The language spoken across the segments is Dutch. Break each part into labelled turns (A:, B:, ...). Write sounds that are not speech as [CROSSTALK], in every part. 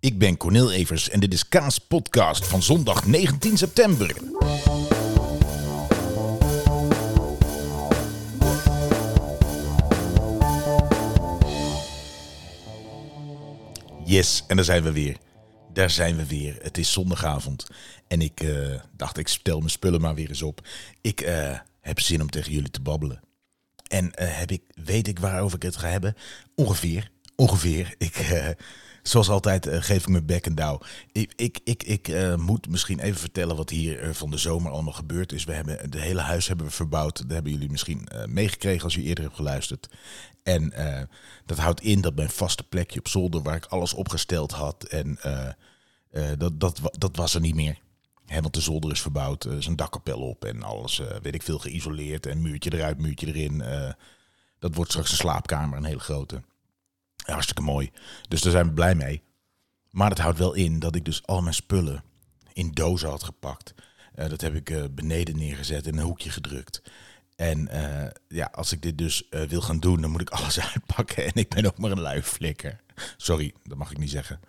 A: Ik ben Cornel Evers en dit is Kaas Podcast van zondag 19 september. Yes, en daar zijn we weer. Daar zijn we weer. Het is zondagavond. En ik eh, dacht, ik stel mijn spullen maar weer eens op. Ik eh, heb zin om tegen jullie te babbelen. En eh, heb ik, weet ik waarover ik het ga hebben? Ongeveer. Ongeveer. Ik, zoals altijd eh, geef ik mijn bek en douw. Ik, ik, ik, ik eh, moet misschien even vertellen wat hier eh, van de zomer allemaal gebeurd is. We hebben het hele huis hebben we verbouwd. Dat hebben jullie misschien meegekregen als u eerder hebt geluisterd. En dat houdt in dat mijn vaste plekje op zolder, waar ik alles opgesteld had, en dat, dat, dat was er niet meer. Want de zolder is verbouwd, er is een dakkapel op en alles, weet ik veel, geïsoleerd. En muurtje eruit, muurtje erin. dat wordt straks een slaapkamer, een hele grote. Hartstikke mooi. Dus daar zijn we blij mee. Maar dat houdt wel in dat ik dus al mijn spullen in dozen had gepakt. Eh, dat heb ik eh, beneden neergezet in een hoekje gedrukt. En eh, ja, als ik dit dus wil gaan doen, dan moet ik [LAUGHS] alles uitpakken. En ik ben ook maar een lui flikker. Sorry, dat mag ik niet zeggen.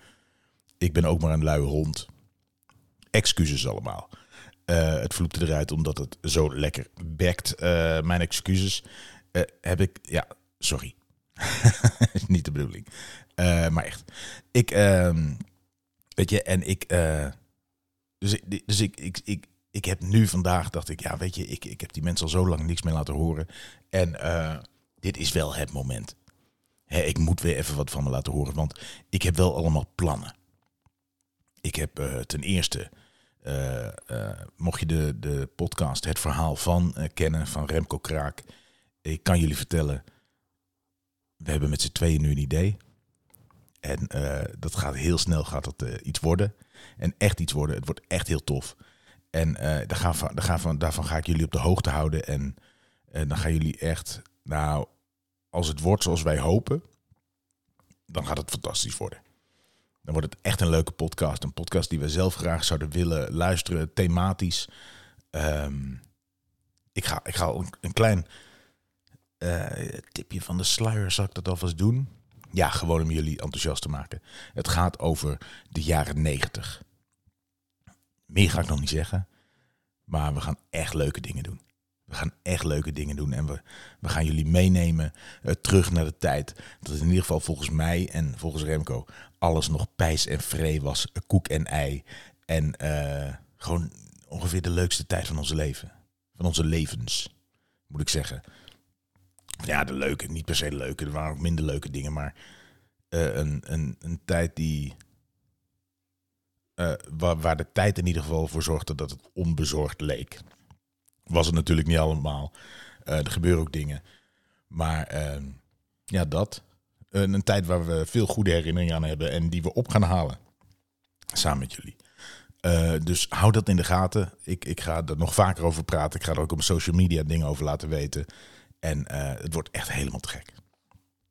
A: Ik ben ook maar een luie hond. Excuses allemaal. Het vloepte eruit omdat het zo lekker bekt. Mijn excuses heb ik... Ja, sorry. [LAUGHS] is niet de bedoeling. Eh, maar echt. Ik... ehm, weet je, en ik... eh, dus ik, dus ik, ik, ik, ik heb nu vandaag, dacht ik, ja, weet je, ik, ik heb die mensen al zo lang niks meer laten horen. En eh, dit is wel het moment. Hè, ik moet weer even wat van me laten horen, want ik heb wel allemaal plannen. Ik heb ten eerste, mocht je de, de podcast Het Verhaal van kennen, van Remco Kraak. Ik kan jullie vertellen, we hebben met z'n tweeën nu een idee. En eh, dat gaat heel snel gaat dat, eh, iets worden. En echt iets worden. Het wordt echt heel tof. En eh, daar gaan van, van, daarvan ga ik jullie op de hoogte houden. En dan gaan jullie echt, nou, als het wordt zoals wij hopen, dan gaat het fantastisch worden. Dan wordt het echt een leuke podcast. Een podcast die we zelf graag zouden willen luisteren, thematisch. Ehm, ik, ga, ik ga een klein eh, tipje van de sluier, zal ik dat alvast doen? Ja, gewoon om jullie enthousiast te maken. Het gaat over de jaren negentig. Meer ga ik nog niet zeggen. Maar we gaan echt leuke dingen doen. We gaan echt leuke dingen doen. En we, we gaan jullie meenemen eh, terug naar de tijd. Dat in ieder geval volgens mij en volgens Remco alles nog pijs en vree was. eh, Koek en ei. En gewoon ongeveer de leukste tijd van onze leven. Van onze levens, moet ik zeggen. Ja, de leuke, niet per se de leuke. Er waren ook minder leuke dingen. Maar eh, een, een, een tijd die eh, waar, waar de tijd in ieder geval voor zorgde dat het onbezorgd leek. Was het natuurlijk niet allemaal. Eh, er gebeuren ook dingen. Maar eh, ja, dat. Een, een tijd waar we veel goede herinneringen aan hebben en die we op gaan halen. Samen met jullie. Dus hou dat in de gaten. Ik, ik ga er nog vaker over praten. Ik ga er ook op social media dingen over laten weten. En eh, het wordt echt helemaal te gek.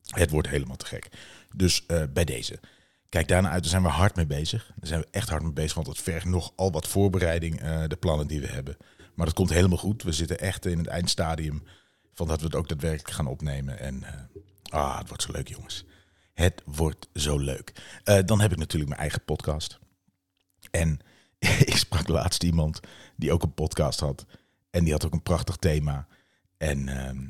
A: Het wordt helemaal te gek. Dus eh, bij deze. Kijk daarna uit, daar zijn we hard mee bezig. Daar zijn we echt hard mee bezig, want het vergt nog al wat voorbereiding, eh, de plannen die we hebben. Maar dat komt helemaal goed. We zitten echt in het eindstadium van dat we het ook daadwerkelijk gaan opnemen. En ah, het wordt zo leuk, jongens. Het wordt zo leuk. Dan heb ik natuurlijk mijn eigen podcast. En [LAUGHS] ik sprak laatst iemand die ook een podcast had. En die had ook een prachtig thema. En, ehm,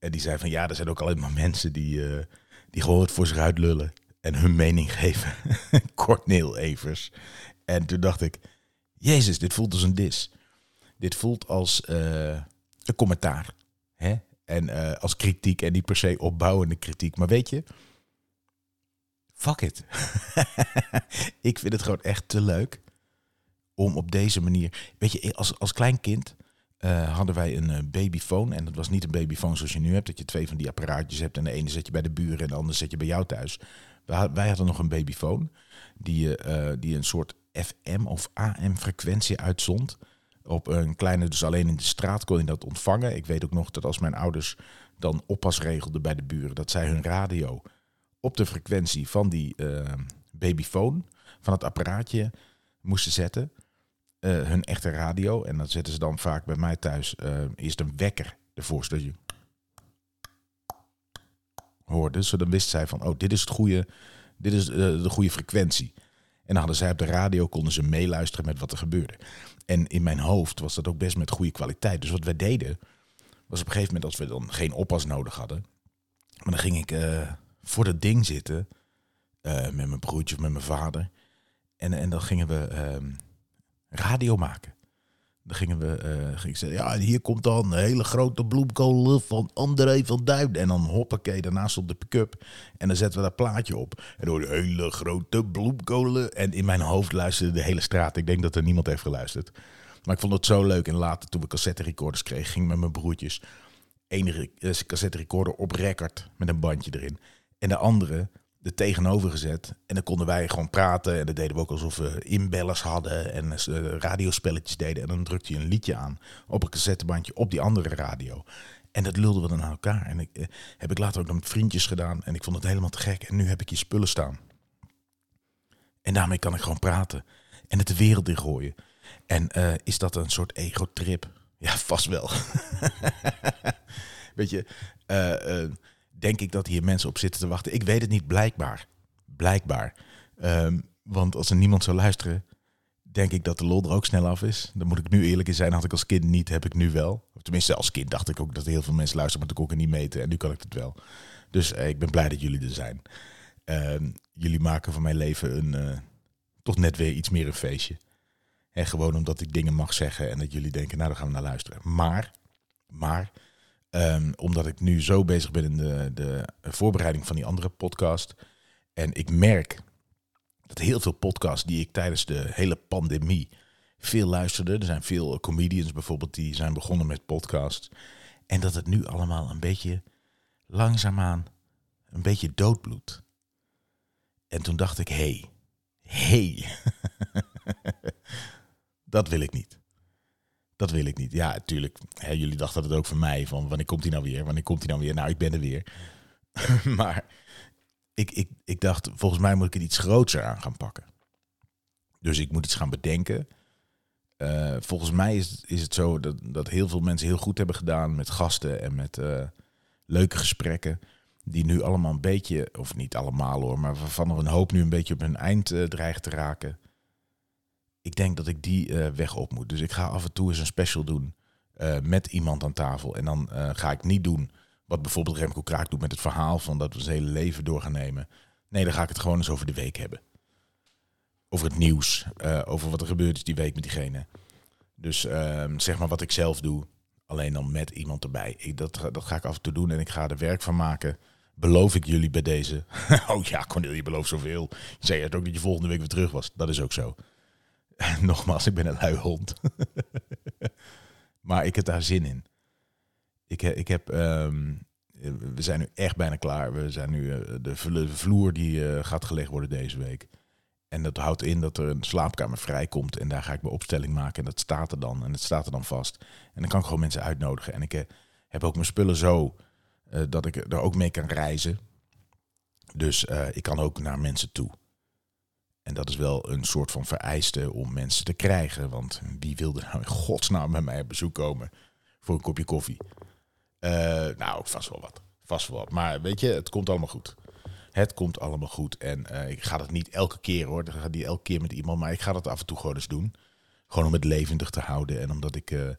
A: en die zei van ja, er zijn ook alleen maar mensen die, eh, die gewoon het voor zich uit lullen. En hun mening [LAUGHS] geven. Corneel Evers. En toen dacht ik, Jezus, dit voelt als een dis. Dit voelt als eh, een commentaar. Hè? En eh, als kritiek en niet per se opbouwende kritiek. Maar weet je, fuck it. [LAUGHS] ik vind het gewoon echt te leuk om op deze manier... Weet je, als, als klein kind eh, hadden wij een eh, babyfoon. En dat was niet een babyfoon zoals je nu hebt. Dat je twee van die apparaatjes hebt. En de ene zet je bij de buren en de andere zet je bij jou thuis. Wij, had- wij hadden nog een babyfoon. Die, eh, die een soort FM of AM frequentie uitzond. Op een kleine, dus alleen in de straat kon je dat ontvangen. Ik weet ook nog dat als mijn ouders dan oppas regelden bij de buren. Dat zij hun radio op de frequentie van die eh, babyfoon. Van het apparaatje moesten zetten eh, hun echte radio. En dat zetten ze dan vaak bij mij thuis. eh eerst een wekker ervoor, zodat je hoorde. Dan wist zij van, oh, dit is het goede, dit is eh, de goede frequentie. dan hadden zij op de radio, konden ze meeluisteren met wat er gebeurde. En in mijn hoofd was dat ook best met goede kwaliteit. Dus wat wij deden, was op een gegeven moment als we dan geen oppas nodig hadden. Maar dan ging ik voor dat ding zitten met mijn broertje of met mijn vader. En, en dan gingen we ehm, radio maken. Dan gingen we, uh, ging ik zeggen, ja, hier komt dan een hele grote bloemkolen van André van Duin. En dan hoppakee, daarnaast op de pick-up. En dan zetten we dat plaatje op. En door hele grote bloemkolen. En in mijn hoofd luisterde de hele straat. Ik denk dat er niemand heeft geluisterd. Maar ik vond het zo leuk. En later, toen we cassette recorders kregen, ging met mijn broertjes ene cassette recorder op record met een bandje erin. En de andere er tegenover gezet. En dan konden wij gewoon praten. En dan deden we ook alsof we inbellers hadden en uh, radiospelletjes deden. En dan drukte je een liedje aan op een cassettebandje op die andere radio. En dat lulden we dan aan elkaar. En ik, eh, heb ik later ook nog met vriendjes gedaan. En ik vond het helemaal te gek. En nu heb ik je spullen staan. En daarmee kan ik gewoon praten. En het de wereld ingooien. En uh, is dat een soort ego-trip? Ja, vast wel. [LAUGHS] Weet je, denk ik dat hier mensen op zitten te wachten. Ik weet het niet, blijkbaar. Blijkbaar. Um, want als er niemand zou luisteren, denk ik dat de lol er ook snel af is. Dan moet ik nu eerlijk in zijn. Had ik als kind niet, heb ik nu wel. Tenminste, als kind dacht ik ook dat heel veel mensen luisteren, maar toen kon ik niet meten. En nu kan ik het wel. Dus eh, ik ben blij dat jullie er zijn. Uh, jullie maken van mijn leven een, uh, toch net weer iets meer een feestje. En gewoon omdat ik dingen mag zeggen en dat jullie denken, nou, dan gaan we naar luisteren. Maar, maar, um, omdat ik nu zo bezig ben in de, de voorbereiding van die andere podcast. En ik merk dat heel veel podcasts die ik tijdens de hele pandemie veel luisterde. Er zijn veel comedians bijvoorbeeld die zijn begonnen met podcasts. En dat het nu allemaal een beetje langzaamaan een beetje doodbloedt. En toen dacht ik, hé, hey, hé, hey. [LAUGHS] dat wil ik niet. Dat wil ik niet. Ja, natuurlijk. Jullie dachten het ook van mij. Van wanneer komt hij nou weer? Wanneer komt hij nou weer? Nou, ik ben er weer. [LAUGHS] maar ik, ik, ik dacht, volgens mij moet ik het iets groter aan gaan pakken. Dus ik moet iets gaan bedenken. Uh, volgens mij is, is het zo dat, dat heel veel mensen heel goed hebben gedaan met gasten en met uh, leuke gesprekken. Die nu allemaal een beetje, of niet allemaal hoor, maar waarvan er een hoop nu een beetje op hun eind uh, dreigt te raken ik denk dat ik die uh, weg op moet. Dus ik ga af en toe eens een special doen uh, met iemand aan tafel. En dan uh, ga ik niet doen wat bijvoorbeeld Remco Kraak doet met het verhaal van dat we zijn hele leven door gaan nemen. Nee, dan ga ik het gewoon eens over de week hebben. Over het nieuws, over wat er gebeurd is die week met diegene. Dus ehm, zeg maar wat ik zelf doe, alleen dan met iemand erbij. Ik, dat, dat ga ik af en toe doen en ik ga er werk van maken. Beloof ik jullie bij deze. [LAUGHS] oh ja, Cornel, je belooft zoveel. Je zei het ook dat je volgende week weer terug was. Dat is ook zo. [LAUGHS] Nogmaals, ik ben een lui hond. [LAUGHS] maar ik heb daar zin in. Ik, ik heb, um, we zijn nu echt bijna klaar. We zijn nu, uh, de vloer die uh, gaat gelegd worden deze week. En dat houdt in dat er een slaapkamer vrijkomt. En daar ga ik mijn opstelling maken. En dat staat er dan. En het staat er dan vast. En dan kan ik gewoon mensen uitnodigen. En ik uh, heb ook mijn spullen zo dat ik er ook mee kan reizen. Dus ik kan ook naar mensen toe. En dat is wel een soort van vereiste om mensen te krijgen. Want wie wilde nou in godsnaam bij mij op bezoek komen voor een kopje koffie? Uh, nou, vast wel wat. Vast wel wat. Maar weet je, het komt allemaal goed. Het komt allemaal goed. En uh, ik ga dat niet elke keer hoor. Ik ga die elke keer met iemand. Maar ik ga dat af en toe gewoon eens doen. Gewoon om het levendig te houden. En omdat ik uh,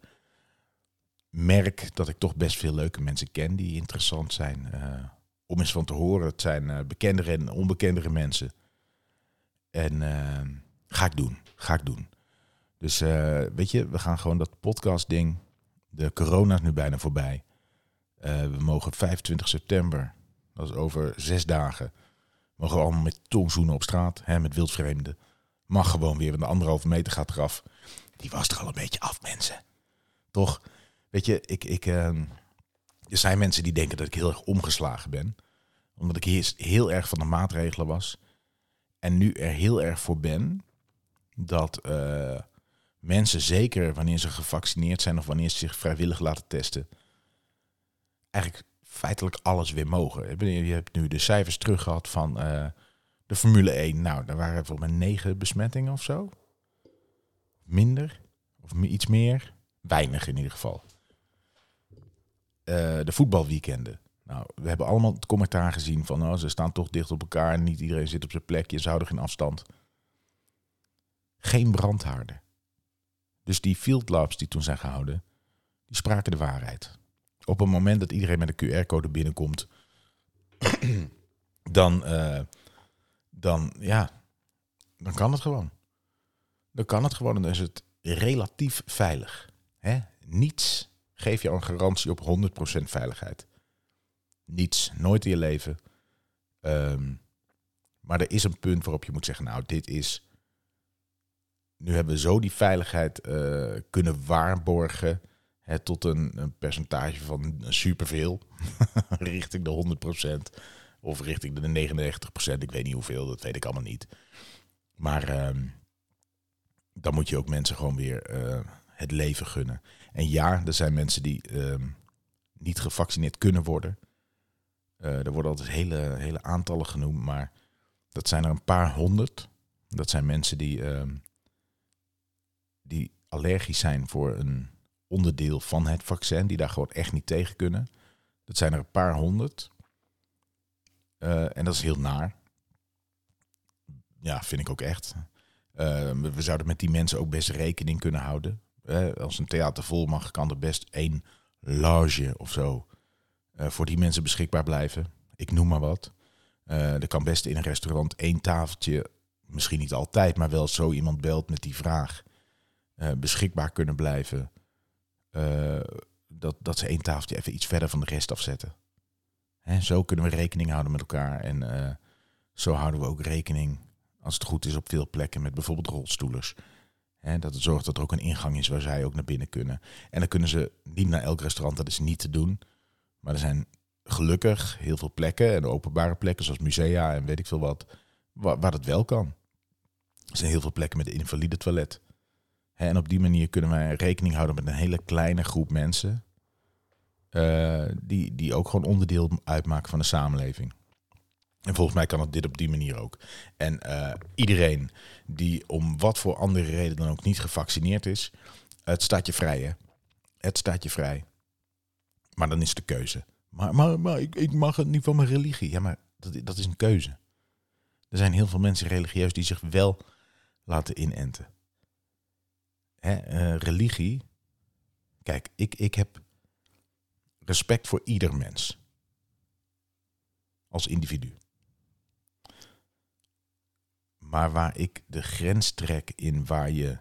A: merk dat ik toch best veel leuke mensen ken die interessant zijn. om eens van te horen. Het zijn bekendere en onbekendere mensen. En uh, ga ik doen. Ga ik doen. Dus uh, weet je, we gaan gewoon dat podcast ding. De corona is nu bijna voorbij. Uh, we mogen 25 september, dat is over zes dagen, mogen allemaal met tongzoenen op straat, hè, met wildvreemden. Mag gewoon weer, want de anderhalve meter gaat eraf. Die was er al een beetje af, mensen. Toch? Weet je, ik, ik, ehm, er zijn mensen die denken dat ik heel erg omgeslagen ben. Omdat ik heel erg van de maatregelen was en nu er heel erg voor ben dat uh, mensen, zeker wanneer ze gevaccineerd zijn of wanneer ze zich vrijwillig laten testen, eigenlijk feitelijk alles weer mogen. Je hebt nu de cijfers terug gehad van uh, de Formule 1. Nou, daar waren volgens mij negen besmettingen of zo. Minder of iets meer. Weinig in ieder geval. Uh, de voetbalweekenden. Nou, we hebben allemaal het commentaar gezien van, nou, ze staan toch dicht op elkaar en niet iedereen zit op zijn plekje, ze houden geen afstand. geen brandhaarden. Dus die field labs die toen zijn gehouden, die spraken de waarheid. Op het moment dat iedereen met een QR-code binnenkomt, [CLEARS THROAT] dan, uh, dan, ja, dan kan het gewoon. Dan kan het gewoon en dan is het relatief veilig. Hè? Niets geeft jou een garantie op 100% veiligheid. Niets, nooit in je leven. Um, maar er is een punt waarop je moet zeggen, nou, dit is. Nu hebben we zo die veiligheid uh, kunnen waarborgen. Hè, tot een, een, percentage van superveel. [LAUGHS] richting de 100% of richting de 99%. Ik weet niet hoeveel, dat weet ik allemaal niet. Maar uh, dan moet je ook mensen gewoon weer uh, het leven gunnen. En ja, er zijn mensen die ehm, niet gevaccineerd kunnen worden. Uh, er worden altijd hele, hele aantallen genoemd, maar dat zijn er een paar honderd. Dat zijn mensen die, uh, die allergisch zijn voor een onderdeel van het vaccin, die daar gewoon echt niet tegen kunnen. Dat zijn er een paar honderd. Uh, en dat is heel naar. Ja, vind ik ook echt. Uh, we zouden met die mensen ook best rekening kunnen houden. Als een theater vol mag, kan er best één loge of zo voor die mensen beschikbaar blijven. Ik noem maar wat. Uh, er kan best in een restaurant één tafeltje, misschien niet altijd, maar wel zo iemand belt met die vraag, uh, beschikbaar kunnen blijven. Dat, dat ze één tafeltje even iets verder van de rest afzetten. Hè, zo kunnen we rekening houden met elkaar. En zo houden we ook rekening, als het goed is, op veel plekken met bijvoorbeeld rolstoelers. Hè, dat het zorgt dat er ook een ingang is waar zij ook naar binnen kunnen. En dan kunnen ze niet naar elk restaurant, dat is niet te doen. Maar er zijn gelukkig heel veel plekken en openbare plekken zoals musea en weet ik veel wat, waar, het wel kan. Er zijn heel veel plekken met een invalide toilet. En op die manier kunnen wij rekening houden met een hele kleine groep mensen. Uh, die, die ook gewoon onderdeel uitmaken van de samenleving. En volgens mij kan het dit op die manier ook. En uh, iedereen die om wat voor andere reden dan ook niet gevaccineerd is, het staat je vrij hè. Het staat je vrij. Maar dan is de keuze. Maar, maar, maar ik, ik mag het niet van mijn religie. Ja, maar dat, is een keuze. Er zijn heel veel mensen religieus die zich wel laten inenten. Hè, uh, religie. Kijk, ik, ik heb respect voor ieder mens. Als individu. Maar waar ik de grens trek in waar je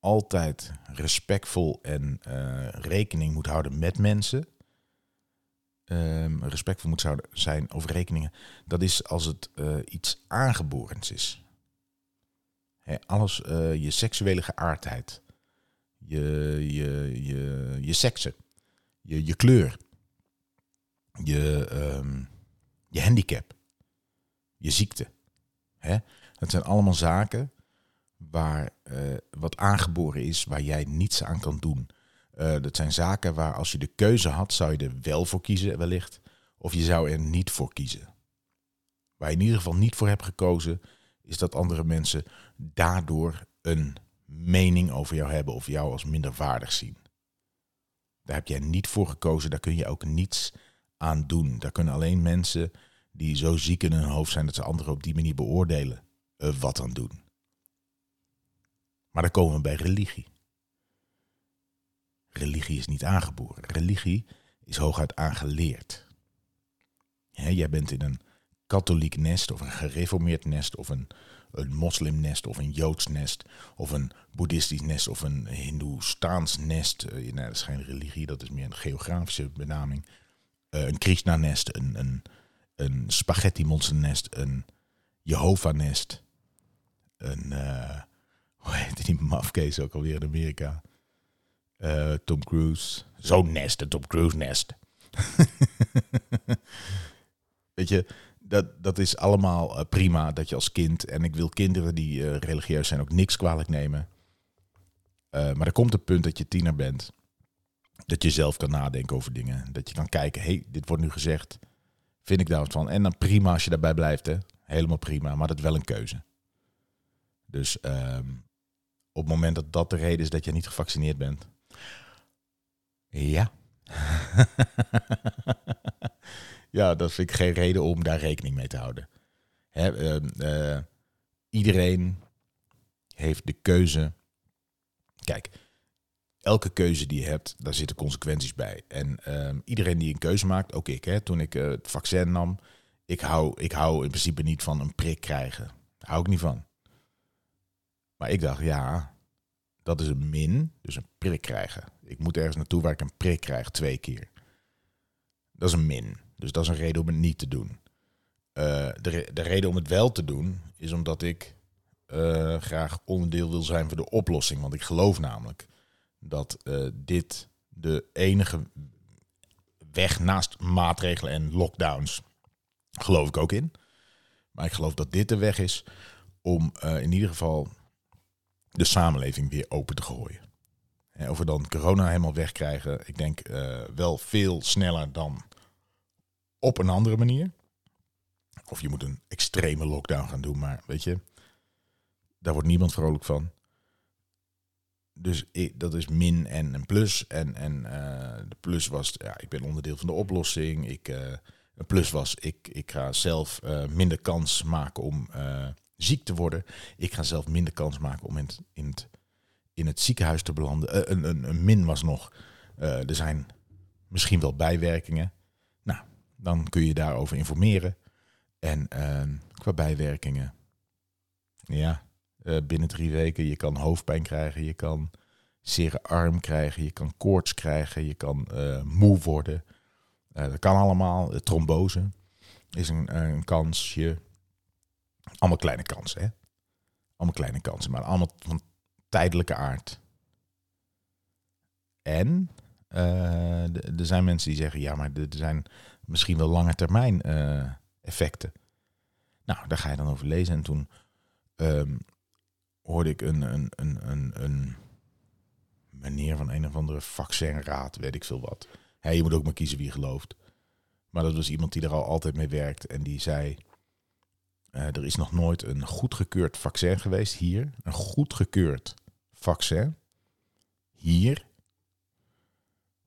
A: altijd respectvol en uh, rekening moet houden met mensen um, respectvol moet zijn over rekeningen, dat is als het uh, iets aangeborens is. alles, uh, je seksuele geaardheid, je, je, je, je seksen, je, je kleur, je, um, je handicap, je ziekte. Dat zijn allemaal zaken waar uh, wat aangeboren is, waar jij niets aan kan doen. Uh, dat zijn zaken waar als je de keuze had, zou je er wel voor kiezen wellicht. Of je zou er niet voor kiezen. Waar je in ieder geval niet voor hebt gekozen, is dat andere mensen daardoor een mening over jou hebben of jou als minderwaardig zien. Daar heb jij niet voor gekozen, daar kun je ook niets aan doen. Daar kunnen alleen mensen die zo ziek in hun hoofd zijn dat ze anderen op die manier beoordelen, uh, wat aan doen. Maar dan komen we bij religie. Religie is niet aangeboren. Religie is hooguit aangeleerd. jij bent in een katholiek nest of een gereformeerd nest of een, een moslimnest of een joods nest of een boeddhistisch nest of een hindoestaans nest. Uh, nou, dat is geen religie, dat is meer een geografische benaming. Uh, een Krishna-nest, een, een, een spaghetti-monsternest, een Jehovah-nest. Een, uh, hoe heet die mafkees ook alweer in Amerika? Uh, Tom Cruise. Zo'n nest, een Tom Cruise nest. [LAUGHS] Weet je, dat, dat is allemaal uh, prima dat je als kind... en ik wil kinderen die uh, religieus zijn ook niks kwalijk nemen. maar er komt een punt dat je tiener bent. Dat je zelf kan nadenken over dingen. Dat je kan kijken, hey, dit wordt nu gezegd. Vind ik daar van? En dan prima als je daarbij blijft, hè. Helemaal prima, maar dat is wel een keuze. Dus um, op het moment dat dat de reden is dat je niet gevaccineerd bent ja. [LAUGHS] ja, dat vind ik geen reden om daar rekening mee te houden. Uh, uh, iedereen heeft de keuze. Kijk, elke keuze die je hebt, daar zitten consequenties bij. En ehm, iedereen die een keuze maakt, ook ik, hè, toen ik uh, het vaccin nam, ik hou, ik hou in principe niet van een prik krijgen. Daar hou ik niet van. Maar ik dacht, ja, dat is een min, dus een prik krijgen. Ik moet ergens naartoe waar ik een prik krijg twee keer. Dat is een min. Dus dat is een reden om het niet te doen. Uh, de, de reden om het wel te doen is omdat ik uh, graag onderdeel wil zijn van de oplossing. Want ik geloof namelijk dat uh, dit de enige weg naast maatregelen en lockdowns, geloof ik ook in. Maar ik geloof dat dit de weg is om in ieder geval de samenleving weer open te gooien. En of we dan corona helemaal wegkrijgen, ik denk uh, wel veel sneller dan op een andere manier. Of je moet een extreme lockdown gaan doen, maar weet je, daar wordt niemand vrolijk van. Dus ik, dat is min en een plus. En, en uh, de plus was, ja, ik ben onderdeel van de oplossing. Ik, uh, een plus was, ik, ik ga zelf minder kans maken om ziek te worden. Ik ga zelf minder kans maken om in het, in het, in het ziekenhuis te belanden. Uh, een, een, een, min was nog, uh, er zijn misschien wel bijwerkingen. Nou, dan kun je daarover informeren. En uh, qua bijwerkingen, ja, uh, binnen drie weken, je kan hoofdpijn krijgen, je kan zere arm krijgen, je kan koorts krijgen, je kan moe worden. dat kan allemaal. trombose is een, een kansje. Allemaal kleine kansen, hè? Allemaal kleine kansen, maar allemaal van tijdelijke aard. En uh, er zijn mensen die zeggen, ja, maar er zijn misschien wel lange termijn uh, effecten. Nou, daar ga je dan over lezen. En toen um, hoorde ik een, een, een, een, een meneer van een of andere vaccinraad, weet ik veel wat. Hey, je moet ook maar kiezen wie gelooft. Maar dat was iemand die er al altijd mee werkt. En die zei, uh, er is nog nooit een goedgekeurd vaccin geweest hier. Een goedgekeurd vaccin hier.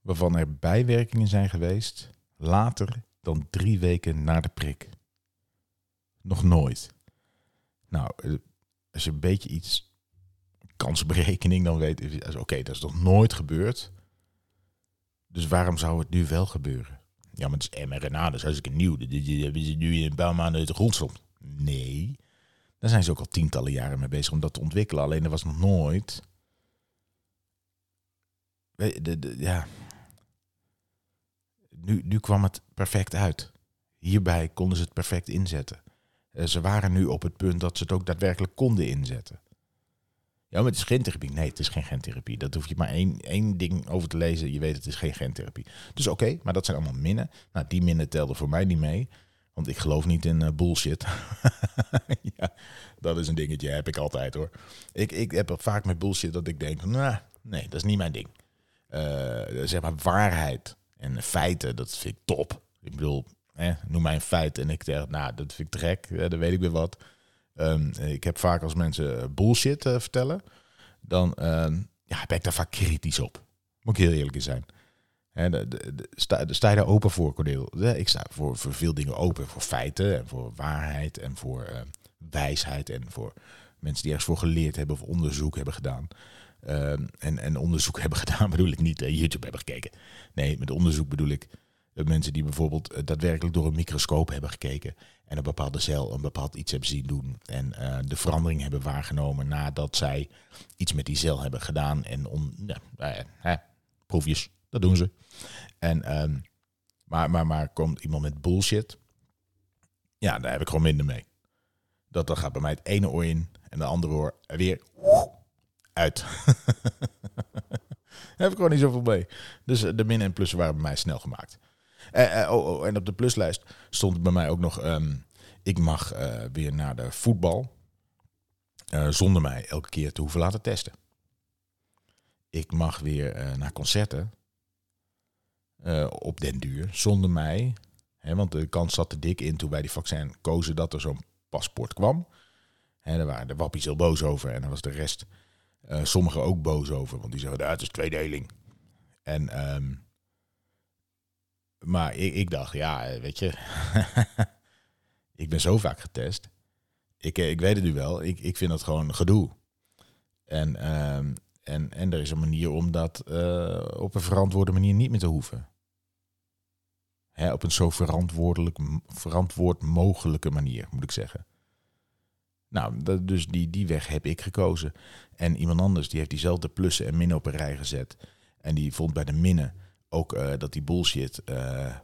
A: Waarvan er bijwerkingen zijn geweest later dan drie weken na de prik. Nog nooit. Nou, eh, als je een beetje iets kansberekening dan weet, oké, dat is nog nooit gebeurd. Dus waarom zou het nu wel gebeuren? Ja, maar het is mRNA, dat is hartstikke nieuw. Dat hebben ze nu in een paar maanden uit de grond stond. Nee, daar zijn ze ook al tientallen jaren mee bezig om dat te ontwikkelen. Alleen er was nog nooit. Ja. Nu, nu kwam het perfect uit. Hierbij konden ze het perfect inzetten. Eh, ze waren nu op het punt dat ze het ook daadwerkelijk konden inzetten. Ja, maar het is gentherapie. Nee, het is geen gentherapie. Dat hoef je maar één, één ding over te lezen. Je weet het is geen gentherapie. Dus oké, maar dat zijn allemaal minnen. Nou, die minnen telden voor mij niet mee. Want ik geloof niet in uh, bullshit. [LAUGHS] ja, dat is een dingetje, heb ik altijd hoor. Ik, ik heb vaak met bullshit dat ik denk, nee, dat is niet mijn ding. Uh, zeg maar waarheid en feiten, dat vind ik top. Ik bedoel, eh, noem mij een feit en ik zeg, nou, dat vind ik te gek, weet ik weer wat. Um, ik heb vaak als mensen bullshit uh, vertellen, dan uh, ja, ben ik daar vaak kritisch op. Moet ik heel eerlijk zijn. Sta, je daar open voor, Cordeel? Ik sta voor, voor veel dingen open. Voor feiten en voor waarheid en voor uh, wijsheid. En voor mensen die ergens voor geleerd hebben of onderzoek hebben gedaan. Uh, en, en onderzoek [LAUGHS] hebben gedaan bedoel ik niet uh, YouTube hebben gekeken. Nee, met onderzoek bedoel ik uh, mensen die bijvoorbeeld daadwerkelijk door een microscoop hebben gekeken. En een bepaalde cel, een bepaald iets hebben zien doen. En de verandering hebben waargenomen nadat zij iets met die cel hebben gedaan. En on, ja, proefjes dat doen ze. En, um, maar, maar, maar komt iemand met bullshit, ja, daar heb ik gewoon minder mee. Dat, dat gaat bij mij het ene oor in en de andere oor weer uit. [LAUGHS] daar heb ik gewoon niet zoveel mee. Dus eh, de min en plussen waren bij mij snel gemaakt. Uh, uh, oh, oh, en op de pluslijst stond bij mij ook nog... Um, ik mag uh, weer naar de voetbal. zonder mij elke keer te hoeven laten testen. Ik mag weer naar concerten uh, op den duur, zonder mij. Hè, want de kans zat er dik in toen bij die vaccin kozen dat er zo'n paspoort kwam. Hè, daar waren de wappies heel boos over en daar was de rest, uh, sommigen ook boos over. Want die zeggen, dat is tweedeling. En, um, maar ik, ik, dacht, ja, weet je, [LAUGHS] ik ben zo vaak getest. Ik, ik weet het nu wel, ik, ik vind dat gewoon gedoe. En, ehm, en, en er is een manier om dat eh, op een verantwoorde manier niet meer te hoeven. Op een zo verantwoordelijk, verantwoord mogelijke manier, moet ik zeggen. Nou, dat, dus die, die weg heb ik gekozen. En iemand anders die heeft diezelfde plussen en minnen op een rij gezet. En die vond bij de minnen ook eh, dat die bullshit uh,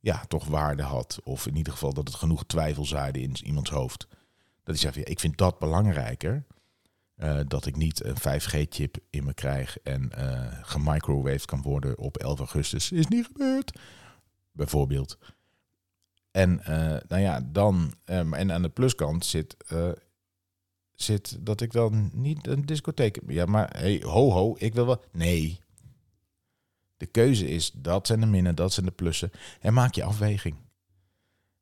A: ja, toch waarde had. Of in ieder geval dat het genoeg twijfel zaaide in iemands hoofd. Dat hij ja, ik vind dat belangrijker. Uh, dat ik niet een 5G-chip in me krijg en gemicrowaved kan worden op 11 augustus. Is niet gebeurd. Bijvoorbeeld. En nou ja, dan. Um, en aan de pluskant zit zit dat ik dan niet een discotheek. Ja, maar hey, ho ho, ik wil wel. Nee. De keuze is, dat zijn de minnen, dat zijn de plussen. En maak je afweging.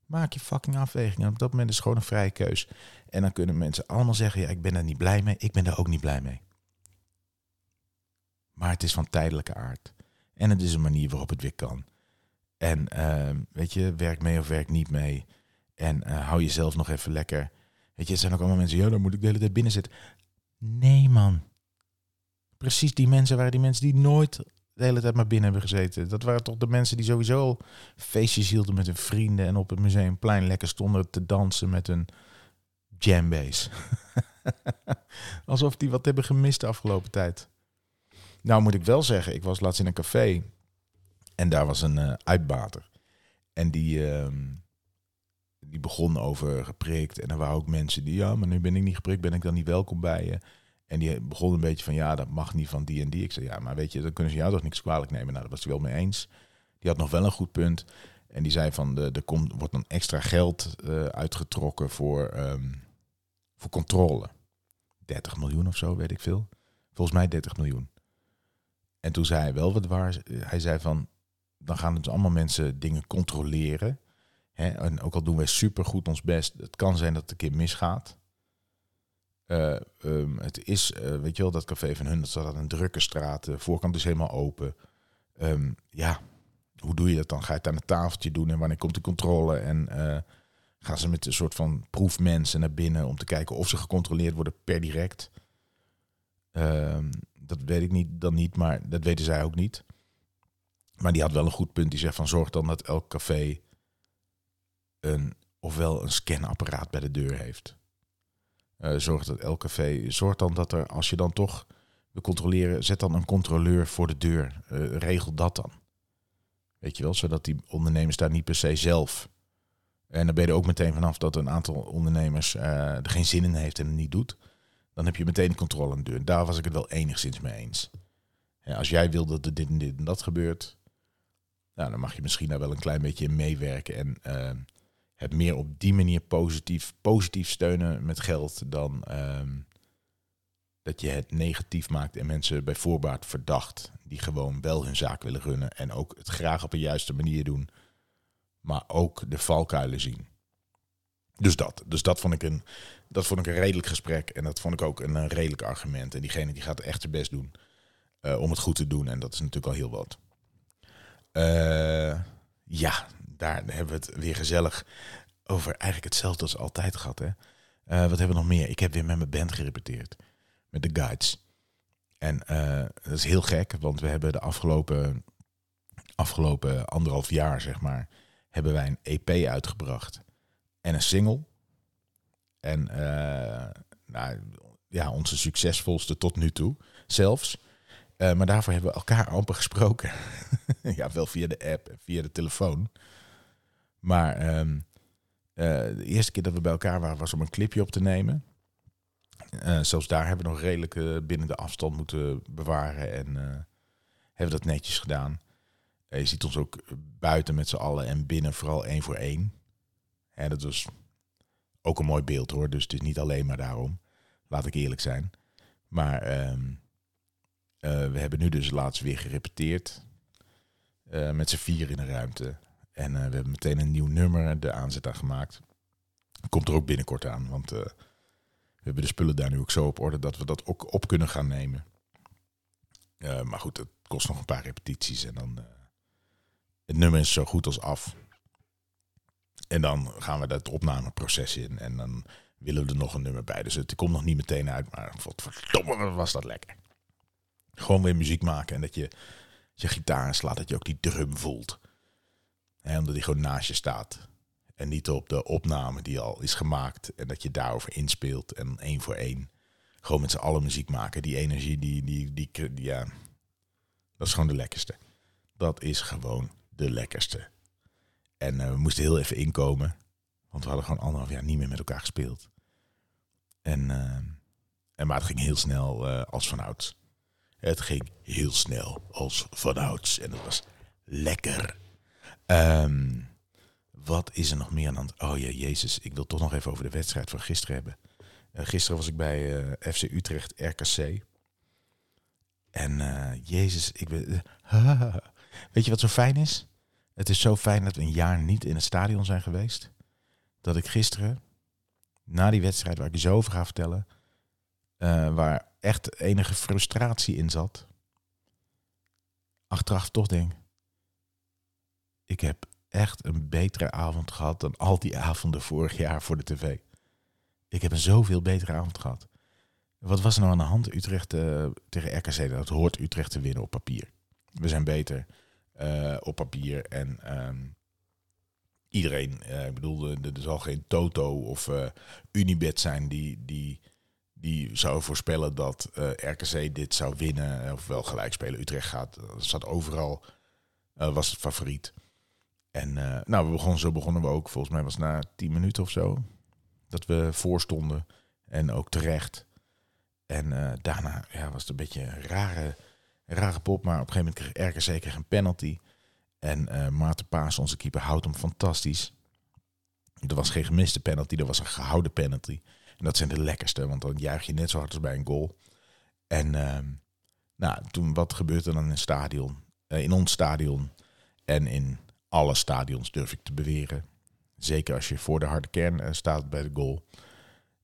A: Maak je fucking afweging. En op dat moment is het gewoon een vrije keus. En dan kunnen mensen allemaal zeggen, ja, ik ben er niet blij mee. Ik ben er ook niet blij mee. Maar het is van tijdelijke aard. En het is een manier waarop het weer kan. En uh, weet je, werk mee of werk niet mee. En uh, hou jezelf nog even lekker Weet je, het zijn ook allemaal mensen, ja, dan moet ik de hele tijd binnen zitten. Nee, man. Precies die mensen waren die mensen die nooit de hele tijd maar binnen hebben gezeten. Dat waren toch de mensen die sowieso feestjes hielden met hun vrienden en op het museumplein lekker stonden te dansen met hun jambase. [LAUGHS] Alsof die wat hebben gemist de afgelopen tijd. Nou moet ik wel zeggen, ik was laatst in een café en daar was een uh, uitbater. En die, uh, die begon over geprikt. En er waren ook mensen die, ja, maar nu ben ik niet geprikt, ben ik dan niet welkom bij je. En die begon een beetje van, ja, dat mag niet van die en die. Ik zei, ja, maar weet je, dan kunnen ze jou toch niks kwalijk nemen. Nou, dat was hij wel mee eens. Die had nog wel een goed punt. En die zei van, er komt, wordt dan extra geld uh, uitgetrokken voor, um, voor controle. 30 miljoen of zo, weet ik veel. Volgens mij 30 miljoen. En toen zei hij wel wat waar. Hij zei van, dan gaan dus allemaal mensen dingen controleren. Hè, en ook al doen wij supergoed ons best, het kan zijn dat het een keer misgaat. Uh, um, het is, uh, weet je wel, dat café van hun, dat staat aan een drukke straat. De voorkant is helemaal open. Um, ja, hoe doe je dat dan? Ga je het aan het tafeltje doen en wanneer komt de controle? En uh, gaan ze met een soort van proefmensen naar binnen om te kijken of ze gecontroleerd worden per direct? Um, dat weet ik niet, dan niet, maar dat weten zij ook niet. Maar die had wel een goed punt. Die zegt van zorg dan dat elk café een, ofwel een scanapparaat bij de deur heeft. Uh, zorg dat elk café, zorg dan dat er, als je dan toch wil controleren, zet dan een controleur voor de deur. Uh, regel dat dan. Weet je wel, zodat die ondernemers daar niet per se zelf. En dan ben je er ook meteen vanaf dat een aantal ondernemers uh, er geen zin in heeft en het niet doet. Dan heb je meteen controle aan de deur. Daar was ik het wel enigszins mee eens. Als jij wil dat er dit en dit en dat gebeurt, nou, dan mag je misschien daar wel een klein beetje in meewerken. En het meer op die manier positief, positief steunen met geld dan ehm, dat je het negatief maakt en mensen bij voorbaat verdacht die gewoon wel hun zaak willen runnen en ook het graag op een juiste manier doen, maar ook de valkuilen zien. Dus dat. Dus dat vond ik een, dat vond ik een redelijk gesprek en dat vond ik ook een, redelijk argument. En diegene die gaat echt zijn best doen uh, om het goed te doen en dat is natuurlijk al heel wat. Uh, ja, daar hebben we het weer gezellig over eigenlijk hetzelfde als altijd gehad. Hè? Uh, wat hebben we nog meer? Ik heb weer met mijn band gerepeteerd. Met de guides. En uh, dat is heel gek, want we hebben de afgelopen, afgelopen anderhalf jaar, zeg maar, hebben wij een EP uitgebracht. En een single. En nou, ja, onze succesvolste tot nu toe zelfs. Maar daarvoor hebben we elkaar amper gesproken. [LAUGHS] ja, wel via de app en via de telefoon. Maar um, de eerste keer dat we bij elkaar waren was om een clipje op te nemen. Uh, zelfs daar hebben we nog redelijk binnen de afstand moeten bewaren en hebben dat netjes gedaan. je ziet ons ook buiten met z'n allen en binnen vooral één voor één. En dat was ook een mooi beeld hoor, dus het is niet alleen maar daarom. Laat ik eerlijk zijn. Maar ehm, we hebben nu dus laatst weer gerepeteerd. met z'n vier in de ruimte. En uh, we hebben meteen een nieuw nummer de aanzet aan gemaakt. Komt er ook binnenkort aan, want we hebben de spullen daar nu ook zo op orde dat we dat ook op kunnen gaan nemen. Maar goed, het kost nog een paar repetities en dan. het nummer is zo goed als af. En dan gaan we dat opnameproces in. En dan willen we er nog een nummer bij. Dus het komt nog niet meteen uit, maar verdomme was dat lekker. Gewoon weer muziek maken en dat je je gitaar slaat, dat je ook die drum voelt. En omdat die gewoon naast je staat. En niet op de opname die al is gemaakt en dat je daarover inspeelt en één voor één. Gewoon met z'n allen muziek maken. Die energie, die, die, die, ja, dat is gewoon de lekkerste. Dat is gewoon de lekkerste. En uh, we moesten heel even inkomen. Want we hadden gewoon anderhalf jaar niet meer met elkaar gespeeld. En, uh, en maar het ging heel snel uh, als vanouds. Het ging heel snel als vanouds. En het was lekker. Um, wat is er nog meer aan hand? Oh ja, Jezus. Ik wil toch nog even over de wedstrijd van gisteren hebben. Uh, gisteren was ik bij uh, FC Utrecht RKC. En uh, Jezus, ik ben. [LAUGHS] Weet je wat zo fijn is? Het is zo fijn dat we een jaar niet in het stadion zijn geweest. Dat ik gisteren, na die wedstrijd waar ik zo over ga vertellen, waar echt enige frustratie in zat, achteraf toch denk, ik heb echt een betere avond gehad dan al die avonden vorig jaar voor de tv. Ik heb een zoveel betere avond gehad. Wat was er nou aan de hand? Utrecht uh, tegen RKC, dat hoort Utrecht te winnen op papier. We zijn beter uh, op papier en um, iedereen, uh, ik bedoel, er, er zal geen Toto of Unibet zijn die, die, die zou voorspellen dat RKC dit zou winnen of wel gelijk spelen. Utrecht gaat, zat overal, was het favoriet. En uh, nou, we begonnen, zo begonnen we ook. Volgens mij was het na tien minuten of zo. Dat we voorstonden. En ook terecht. En uh, daarna ja, was het een beetje een rare, rare pop. Maar op een gegeven moment kreeg RKC zeker een penalty. En uh, Maarten Paas, onze keeper, houdt hem fantastisch. Er was geen gemiste penalty, er was een gehouden penalty. Dat zijn de lekkerste, want dan juich je net zo hard als bij een goal. En ehm, nou, toen, wat gebeurt er dan in het stadion? in ons stadion en in alle stadions, durf ik te beweren. Zeker als je voor de harde kern uh, staat bij de goal.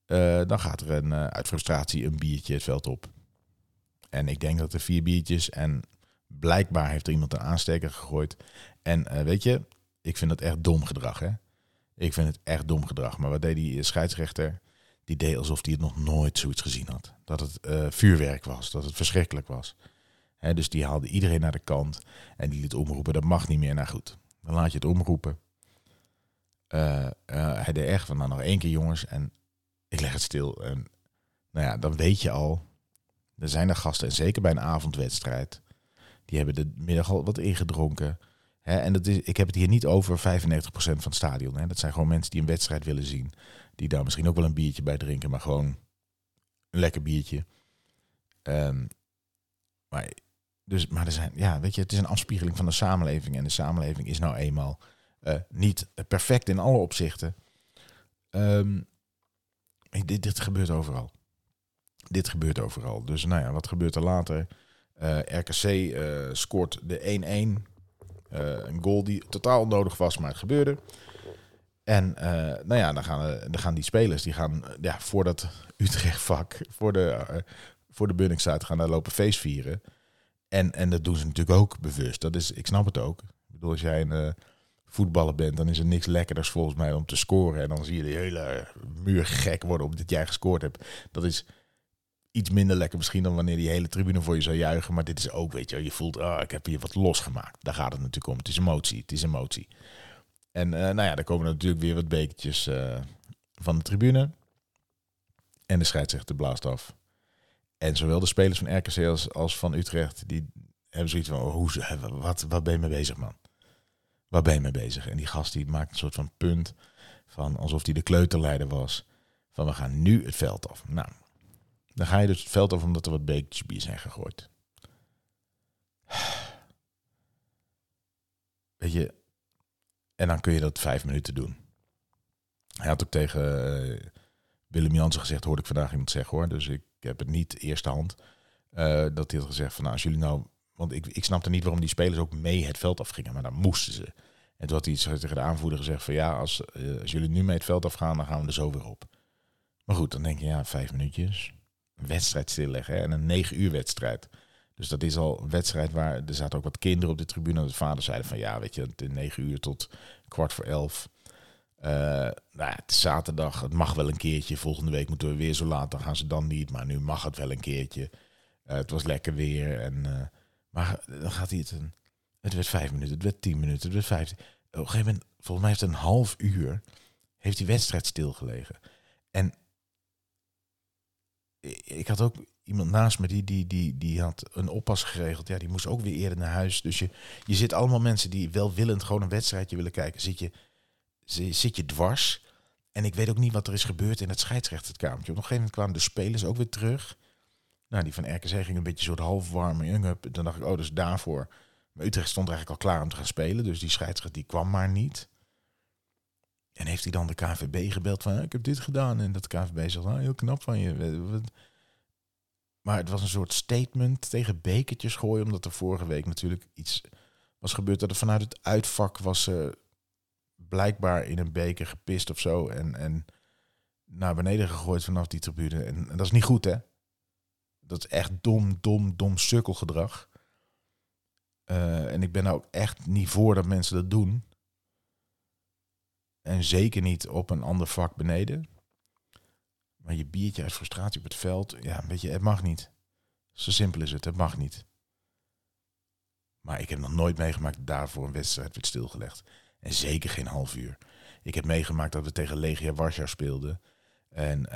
A: Uh, dan gaat er een, uit frustratie een biertje het veld op. En ik denk dat er vier biertjes en blijkbaar heeft er iemand een aansteker gegooid. En weet je, ik vind dat echt dom gedrag. Hè? Ik vind het echt dom gedrag. Maar wat deed die scheidsrechter? Die deed alsof hij het nog nooit zoiets gezien had. Dat het vuurwerk was, dat het verschrikkelijk was. Dus die haalde iedereen naar de kant en die liet omroepen, dat mag niet meer. Nou goed, dan laat je het omroepen. Uh, uh, hij deed echt van, nou nog één keer jongens en ik leg het stil. En nou ja, dan weet je al, er zijn er gasten, en zeker bij een avondwedstrijd, die hebben de middag al wat ingedronken. En dat is, ik heb het hier niet over 95% van het stadion. Hè. Dat zijn gewoon mensen die een wedstrijd willen zien. Die daar misschien ook wel een biertje bij drinken, maar gewoon een lekker biertje. Um, maar dus, maar er zijn, ja, weet je, het is een afspiegeling van de samenleving. En de samenleving is nou eenmaal uh, niet perfect in alle opzichten. Um, dit, dit gebeurt overal. Dit gebeurt overal. Dus nou ja, wat gebeurt er later? Uh, RKC uh, scoort de 1-1. Een goal die totaal onnodig was, maar het gebeurde. En nou ja, dan gaan, dan gaan die spelers, die gaan ja, voor dat [LAUGHS] Utrecht-vak, voor de, voor de gaan daar lopen feest vieren. En, en dat doen ze natuurlijk ook bewust. Dat is, ik snap het ook. Ik bedoel, als jij een voetballer bent, dan is er niks lekkerders volgens mij om te scoren. En dan zie je de hele muur gek worden omdat jij gescoord hebt. Dat is iets minder lekker misschien dan wanneer die hele tribune voor je zou juichen. Maar dit is ook, weet je, je voelt, ah, ik heb hier wat losgemaakt. Daar gaat het natuurlijk om. Het is emotie. Het is emotie. En uh, nou ja, dan komen natuurlijk weer wat bekertjes uh, van de tribune. En de scheidsrechter blaast af. En zowel de spelers van RKC als, van Utrecht, die hebben zoiets van, hoe, wat, wat ben je mee bezig, man? Waar ben je mee bezig? En die gast die maakt een soort van punt van alsof hij de kleuterleider was. Van we gaan nu het veld af. Nou, dan ga je dus het veld af omdat er wat bekertjes bier zijn gegooid. Weet je, en dan kun je dat vijf minuten doen. Hij had ook tegen uh, Willem Jansen gezegd, hoorde ik vandaag iemand zeggen hoor. Dus ik heb het niet eerste hand. Uh, dat hij had gezegd van nou, als jullie nou. Want ik, ik snapte niet waarom die spelers ook mee het veld afgingen, maar dan moesten ze. En toen had hij iets tegen de aanvoerder gezegd van ja, als, uh, als jullie nu mee het veld afgaan, dan gaan we er zo weer op. Maar goed, dan denk je ja, vijf minuutjes. Wedstrijd stilleggen hè? en een negen uur wedstrijd. Dus dat is al een wedstrijd waar er zaten ook wat kinderen op de tribune. De vader zeiden van ja, weet je, de negen uur tot kwart voor elf. Uh, nou, het is zaterdag, het mag wel een keertje. Volgende week moeten we weer zo laat, dan gaan ze dan niet. Maar nu mag het wel een keertje. Uh, het was lekker weer. En, uh, maar dan gaat hij het een... Het werd vijf minuten, het werd tien minuten, het werd vijf... Op een gegeven moment, volgens mij heeft het een half uur... heeft die wedstrijd stilgelegen. En ik had ook iemand naast me die, die, die, die had een oppas geregeld. Ja, die moest ook weer eerder naar huis. Dus je, je zit allemaal mensen die welwillend gewoon een wedstrijdje willen kijken. Zit je, zit je dwars. En ik weet ook niet wat er is gebeurd in het scheidsrechterkamertje. Op een gegeven moment kwamen de spelers ook weer terug. Nou, die van RKC ging een beetje soort half warme up. Dan dacht ik, oh, dus daarvoor. Maar Utrecht stond eigenlijk al klaar om te gaan spelen. Dus die scheidsrechter die kwam maar niet. En heeft hij dan de KVB gebeld van, ik heb dit gedaan. En dat KVB zegt, ah, heel knap van je. Maar het was een soort statement tegen bekertjes gooien. Omdat er vorige week natuurlijk iets was gebeurd. Dat er vanuit het uitvak was uh, blijkbaar in een beker gepist of zo. En, en naar beneden gegooid vanaf die tribune. En, dat is niet goed, hè? Dat is echt dom, dom, dom sukkelgedrag. Uh, en ik ben ook echt niet voor dat mensen dat doen. En zeker niet op een ander vak beneden. Maar je biertje uit frustratie op het veld, ja, weet je, het mag niet. Zo simpel is het, het mag niet. Maar ik heb nog nooit meegemaakt dat daarvoor een wedstrijd werd stilgelegd. En zeker geen half uur. Ik heb meegemaakt dat we tegen Legia Warschau speelden. En uh,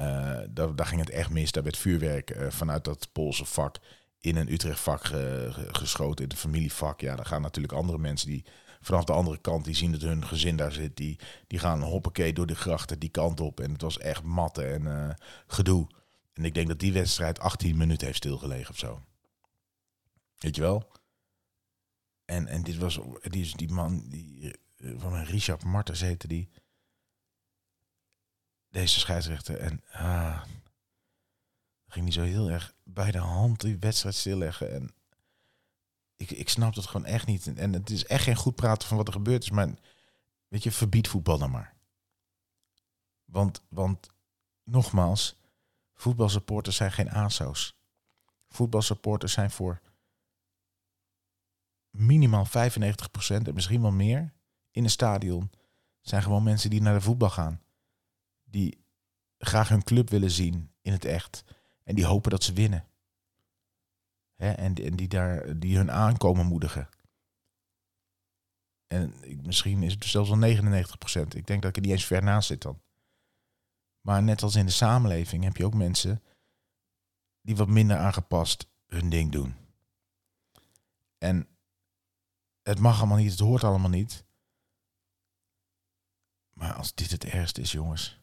A: daar, daar, ging het echt mis. Daar werd vuurwerk uh, vanuit dat Poolse vak in een Utrecht vak geschoten, in een familievak. Ja, dan gaan natuurlijk andere mensen die vanaf de andere kant, die zien dat hun gezin daar zit. Die, die gaan hoppakee door de grachten die kant op. En het was echt matten en uh, gedoe. En ik denk dat die wedstrijd 18 minuten heeft stilgelegen of zo. Weet je wel? En, en dit was die, die man, die, eh, van een Richard Martens heette die. Deze scheidsrechter. En ah, ging niet zo heel erg bij de hand die wedstrijd stilleggen. En ik, snap dat gewoon echt niet. En het is echt geen goed praten van wat er gebeurd is. Maar weet je, verbied voetbal dan maar. Want, want nogmaals, voetbalsupporters zijn geen ASO's. Voetbalsupporters zijn voor minimaal 95% en misschien wel meer in een stadion. Zijn gewoon mensen die naar de voetbal gaan. Die graag hun club willen zien in het echt. En die hopen dat ze winnen. En, en die, daar, die hun aankomen moedigen. En misschien is het zelfs al 99%. Ik denk dat ik er niet eens ver naast zit dan. Maar net als in de samenleving heb je ook mensen die wat minder aangepast hun ding doen. En het mag allemaal niet, het hoort allemaal niet. Maar als dit het ergste is, jongens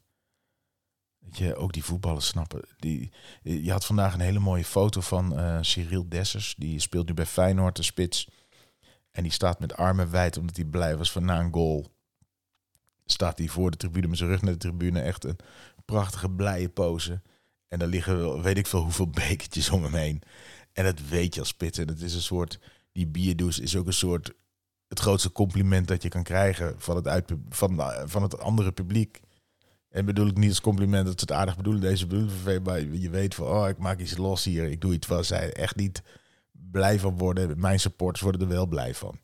A: je, ook die voetballers snappen. Die, je had vandaag een hele mooie foto van uh, Cyril Dessers. Die speelt nu bij Feyenoord, de spits. En die staat met armen wijd omdat hij blij was van na een goal. Staat hij voor de tribune met zijn rug naar de tribune. Echt een prachtige blije pose. En daar liggen weet ik veel hoeveel [LAUGHS] bekertjes om hem heen. En dat weet je als spits. En het is een soort, die bierdoes is ook een soort, het grootste compliment dat je kan krijgen van het, uit, van, van het andere publiek. En bedoel ik niet als compliment dat ze het aardig bedoelen, deze bedoelen maar je weet van, oh, ik maak iets los hier, ik doe iets waar zij echt niet blij van worden. Mijn supporters worden er wel blij van.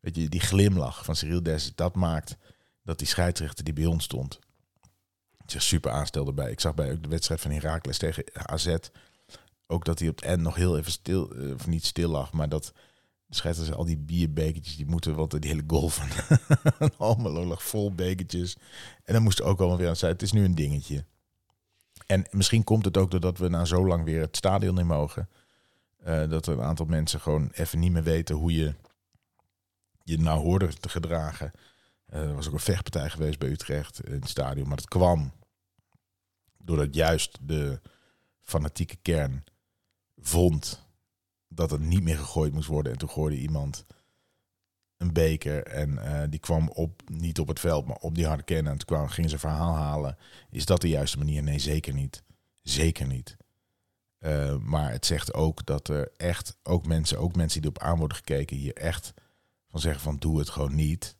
A: Weet je, die glimlach van Cyril Des, dat maakt dat die scheidsrechter die bij ons stond, zich super aanstelde bij. Ik zag bij de wedstrijd van Heracles tegen AZ, ook dat hij op het end nog heel even stil, eh, of niet stil lag, maar dat scheidsrechter al die bierbekertjes, die moeten, want die hele golf van [LAUGHS] allemaal lag vol bekertjes. En dan moest er ook allemaal weer aan zijn. Het is nu een dingetje. En misschien komt het ook doordat we na zo lang weer het stadion in mogen. Uh, dat een aantal mensen gewoon even niet meer weten hoe je je nou hoorde te gedragen. Uh, er was ook een vechtpartij geweest bij Utrecht in het stadion. Maar dat kwam doordat juist de fanatieke kern vond dat het niet meer gegooid moest worden. En toen gooide iemand een beker en uh, die kwam op, niet op het veld, maar op die harde. En toen kwam, ging ze verhaal halen. Is dat de juiste manier? Nee, zeker niet. Zeker niet. Uh, maar het zegt ook dat er echt, ook mensen, ook mensen die erop aan worden gekeken, hier echt van zeggen van doe het gewoon niet.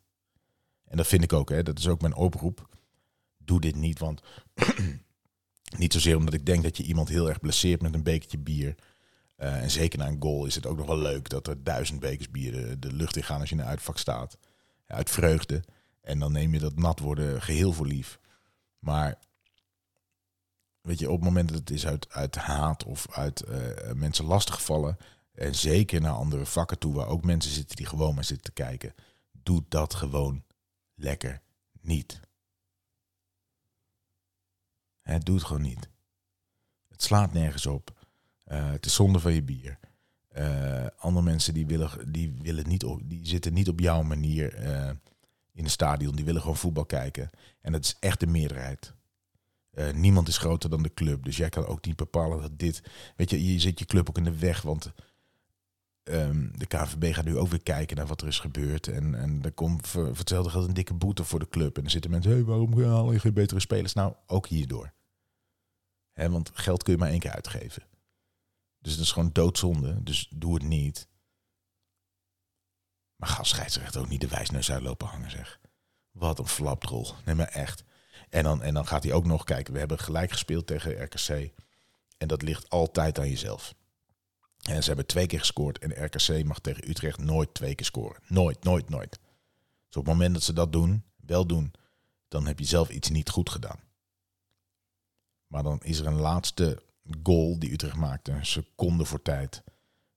A: En dat vind ik ook, hè. dat is ook mijn oproep. Doe dit niet, want [CLEARS THROAT] niet zozeer omdat ik denk dat je iemand heel erg blesseert met een bekertje bier. Uh, en zeker na een goal is het ook nog wel leuk dat er duizend bekers bier de, lucht in gaan als je in een uitvak staat. uit vreugde. En dan neem je dat nat worden geheel voor lief. Maar weet je, op het moment dat het is uit, uit haat of uit uh, mensen lastigvallen, en zeker naar andere vakken toe, waar ook mensen zitten die gewoon maar zitten te kijken, doe dat gewoon lekker niet. He, doe het gewoon niet. Het slaat nergens op. Uh, het is zonde van je bier. Uh, andere mensen die willen, die willen niet op, die zitten niet op jouw manier uh, in het stadion. Die willen gewoon voetbal kijken. En dat is echt de meerderheid. Niemand is groter dan de club. Dus jij kan ook niet bepalen dat dit. Weet je, je zit je club ook in de weg. Want um, de KVB gaat nu ook weer kijken naar wat er is gebeurd. En, en er komt voor, hetzelfde geld een dikke boete voor de club. En dan zitten mensen, hé, hey, waarom haal je geen betere spelers? Nou, ook hierdoor. Hè, want geld kun je maar één keer uitgeven. Dus dat is gewoon doodzonde. Dus doe het niet. Maar ga scheidsrechter ook niet de wijsneus uitlopen hangen, zeg. Wat een flapdrol. Nee, maar echt. En dan, en dan gaat hij ook nog kijken. We hebben gelijk gespeeld tegen RKC. En dat ligt altijd aan jezelf. En ze hebben twee keer gescoord. En RKC mag tegen Utrecht nooit twee keer scoren. Nooit, nooit, nooit. Dus op het moment dat ze dat doen, wel doen, dan heb je zelf iets niet goed gedaan. Maar dan is er een laatste goal die Utrecht maakte, een seconde voor tijd.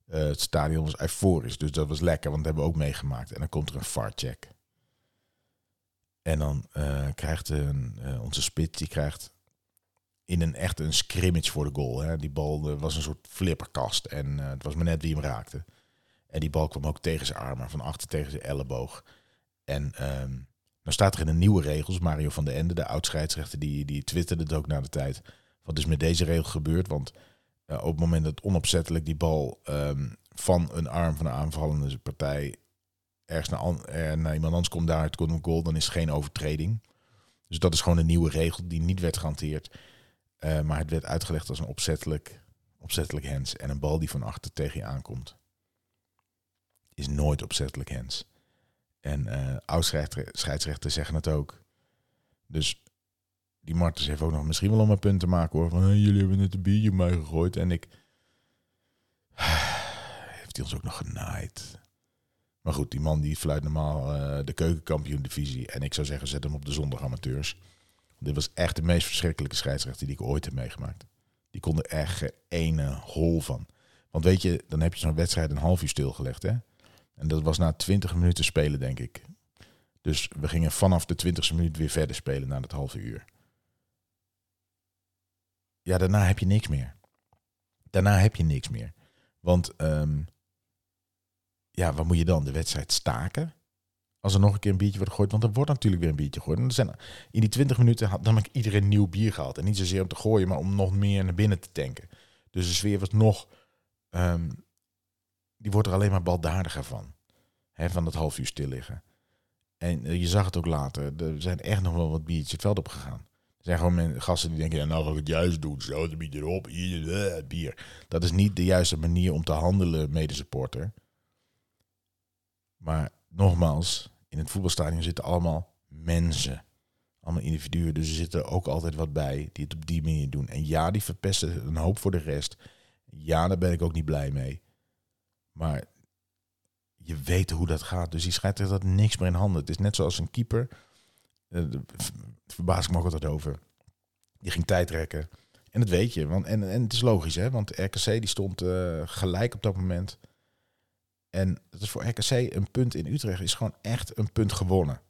A: Uh, het stadion was euforisch, dus dat was lekker, want dat hebben we ook meegemaakt. En dan komt er een VAR-check. En dan uh, krijgt een, uh, onze spit, die krijgt in een echt een scrimmage voor de goal. Hè. Die bal was een soort flipperkast en het was maar net wie hem raakte. En die bal kwam ook tegen zijn armen, van achter tegen zijn elleboog. En um, dan staat er in de nieuwe regels, Mario van der Ende, de oud-scheidsrechter, die, die twitterde het ook na de tijd. Wat is met deze regel gebeurd? Want uh, op het moment dat onopzettelijk die bal um, van een arm van de aanvallende partij ergens naar, er, naar iemand anders komt, daaruit komt een goal, dan is geen overtreding. Dus dat is gewoon een nieuwe regel die niet werd gehanteerd. Uh, maar het werd uitgelegd als een opzettelijk, opzettelijk hands. En een bal die van achter tegen je aankomt, is nooit opzettelijk hands. En uh, zeggen het ook. Dus die Martens heeft ook nog misschien wel om een punt te maken hoor. Van jullie hebben net een biertje mij gegooid. En ik. [SIGHS] Heeft hij ons ook nog genaaid. Maar goed, die man die fluit normaal uh, de keukenkampioen divisie. En ik zou zeggen, zet hem op de zondag amateurs. Dit was echt de meest verschrikkelijke scheidsrechter die ik ooit heb meegemaakt. Die kon er echt geen hol van. Want weet je, dan heb je zo'n wedstrijd een half uur stilgelegd hè. En dat was na 20 minuten spelen, denk ik. Dus we gingen vanaf de 20ste minuut weer verder spelen na dat halve uur. Ja, daarna heb je niks meer. Daarna heb je niks meer. Want um, ja, wat moet je dan? De wedstrijd staken? Als er nog een keer een biertje wordt gegooid. Want er wordt natuurlijk weer een biertje gegooid. Zijn, in die 20 minuten had ik iedereen nieuw bier gehaald. En niet zozeer om te gooien, maar om nog meer naar binnen te tanken. Dus de sfeer was nog um, die wordt er alleen maar baldaadiger van. Van dat half uur stil liggen. En eh, je zag het ook later. Er zijn echt nog wel wat biertjes het veld op gegaan. Zijn gewoon gasten die denken, ja, nou ga ik het juist doen. Zo, dan bier erop, uh, bier. Dat is niet de juiste manier om te handelen, medesupporter. Maar nogmaals, in het voetbalstadion zitten allemaal mensen. Allemaal individuen. Dus er zitten ook altijd wat bij die het op die manier doen. En ja, die verpesten een hoop voor de rest. Ja, daar ben ik ook niet blij mee. Maar je weet hoe dat gaat. Dus die scheidsrechter dat niks meer in handen. Het is net zoals een keeper. Uh, verbaas ik me ook altijd over. Die ging tijd rekken. En dat weet je. Want, en, en het is logisch, hè? Want RKC die stond uh, gelijk op dat moment. En dat is voor RKC een punt in Utrecht. Is gewoon echt een punt gewonnen.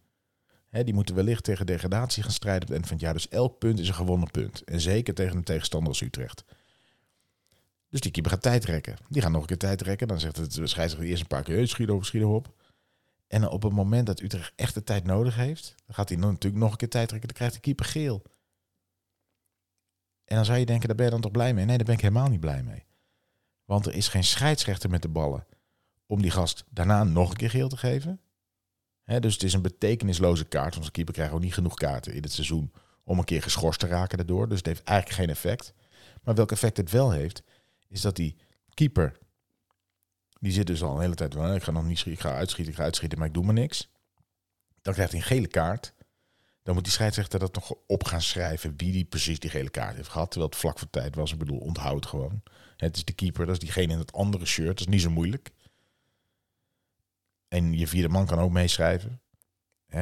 A: Hè, die moeten wellicht tegen degradatie gaan strijden op het eind van het jaar. Dus elk punt is een gewonnen punt. En zeker tegen een tegenstander als Utrecht. Dus die keeper gaat tijd rekken. Die gaat nog een keer tijd rekken. Dan zegt het scheidsrechter eerst een paar keer, schiet op, schiet op. En op het moment dat Utrecht echt de tijd nodig heeft, dan gaat hij natuurlijk nog een keer tijd rekken. Dan krijgt de keeper geel. En dan zou je denken, daar ben je dan toch blij mee? Nee, daar ben ik helemaal niet blij mee. Want er is geen scheidsrechter met de ballen om die gast daarna nog een keer geel te geven. dus het is een betekenisloze kaart. Want keeper krijgt ook niet genoeg kaarten in het seizoen om een keer geschorst te raken daardoor. Dus het heeft eigenlijk geen effect. Maar welk effect het wel heeft, is dat die keeper, die zit dus al een hele tijd, ik ga nog niet schieten, ik ga uitschieten, ik ga uitschieten, maar ik doe maar niks. Dan krijgt hij een gele kaart. Dan moet die scheidsrechter dat nog op gaan schrijven wie die precies die gele kaart heeft gehad. Terwijl het vlak voor tijd was. Ik bedoel, onthoud gewoon. Het is de keeper, dat is diegene in het andere shirt. Dat is niet zo moeilijk. En je vierde man kan ook meeschrijven.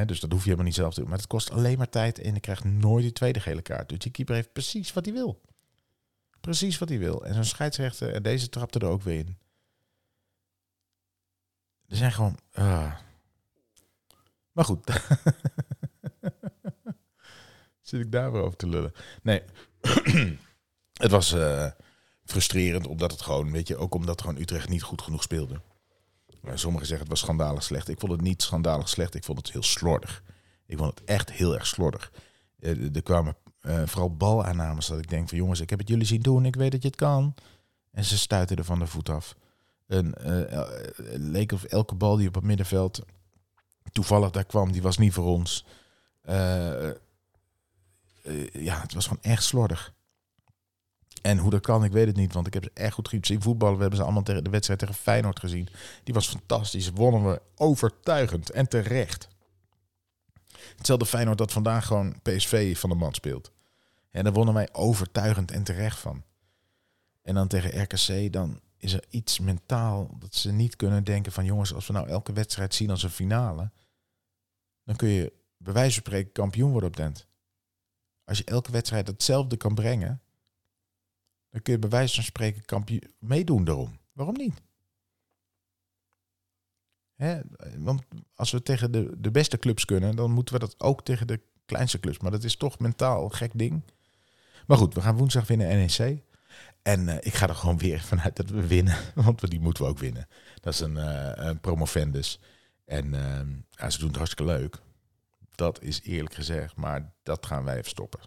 A: Dus dat hoef je helemaal niet zelf te doen. Maar het kost alleen maar tijd en je krijgt nooit die tweede gele kaart. Dus die keeper heeft precies wat hij wil. Precies wat hij wil. En zo'n scheidsrechter, en deze trapte er ook weer in. Er zijn gewoon... ah. Maar goed. [LAUGHS] Zit ik daar over te lullen? Nee. [CLEARS THROAT] het was eh, frustrerend omdat het gewoon, weet je, ook omdat gewoon Utrecht niet goed genoeg speelde. Maar sommigen zeggen het was schandalig slecht. Ik vond het niet schandalig slecht. Ik vond het heel slordig. Ik vond het echt heel erg slordig. Eh, er kwamen uh, vooral balaannames dat ik denk van jongens, ik heb het jullie zien doen. Ik weet dat je het kan. En ze stuiten er van de voet af. En, uh, leek of elke bal die op het middenveld toevallig daar kwam, die was niet voor ons. ja, het was gewoon echt slordig. En hoe dat kan, ik weet het niet. Want ik heb ze echt goed gezien voetballen. We hebben ze allemaal tegen de wedstrijd tegen Feyenoord gezien. Die was fantastisch. Wonnen we overtuigend en terecht. Hetzelfde Feyenoord dat vandaag gewoon PSV van de man speelt. En daar wonnen wij overtuigend en terecht van. En dan tegen RKC, dan is er iets mentaal dat ze niet kunnen denken van jongens, als we nou elke wedstrijd zien als een finale, dan kun je bij wijze van spreken kampioen worden op Dent. Als je elke wedstrijd hetzelfde kan brengen, dan kun je bij wijze van spreken kampioen meedoen daarom. Waarom niet? Hè? Want als we tegen de, de beste clubs kunnen, dan moeten we dat ook tegen de kleinste clubs. Maar dat is toch mentaal een gek ding. Maar goed, we gaan woensdag winnen NEC. En uh, ik ga er gewoon weer vanuit dat we winnen. [LAUGHS] Want die moeten we ook winnen. Dat is een, uh, een promovendus. En uh, ja, ze doen het hartstikke leuk. Dat is eerlijk gezegd. Maar dat gaan wij even stoppen.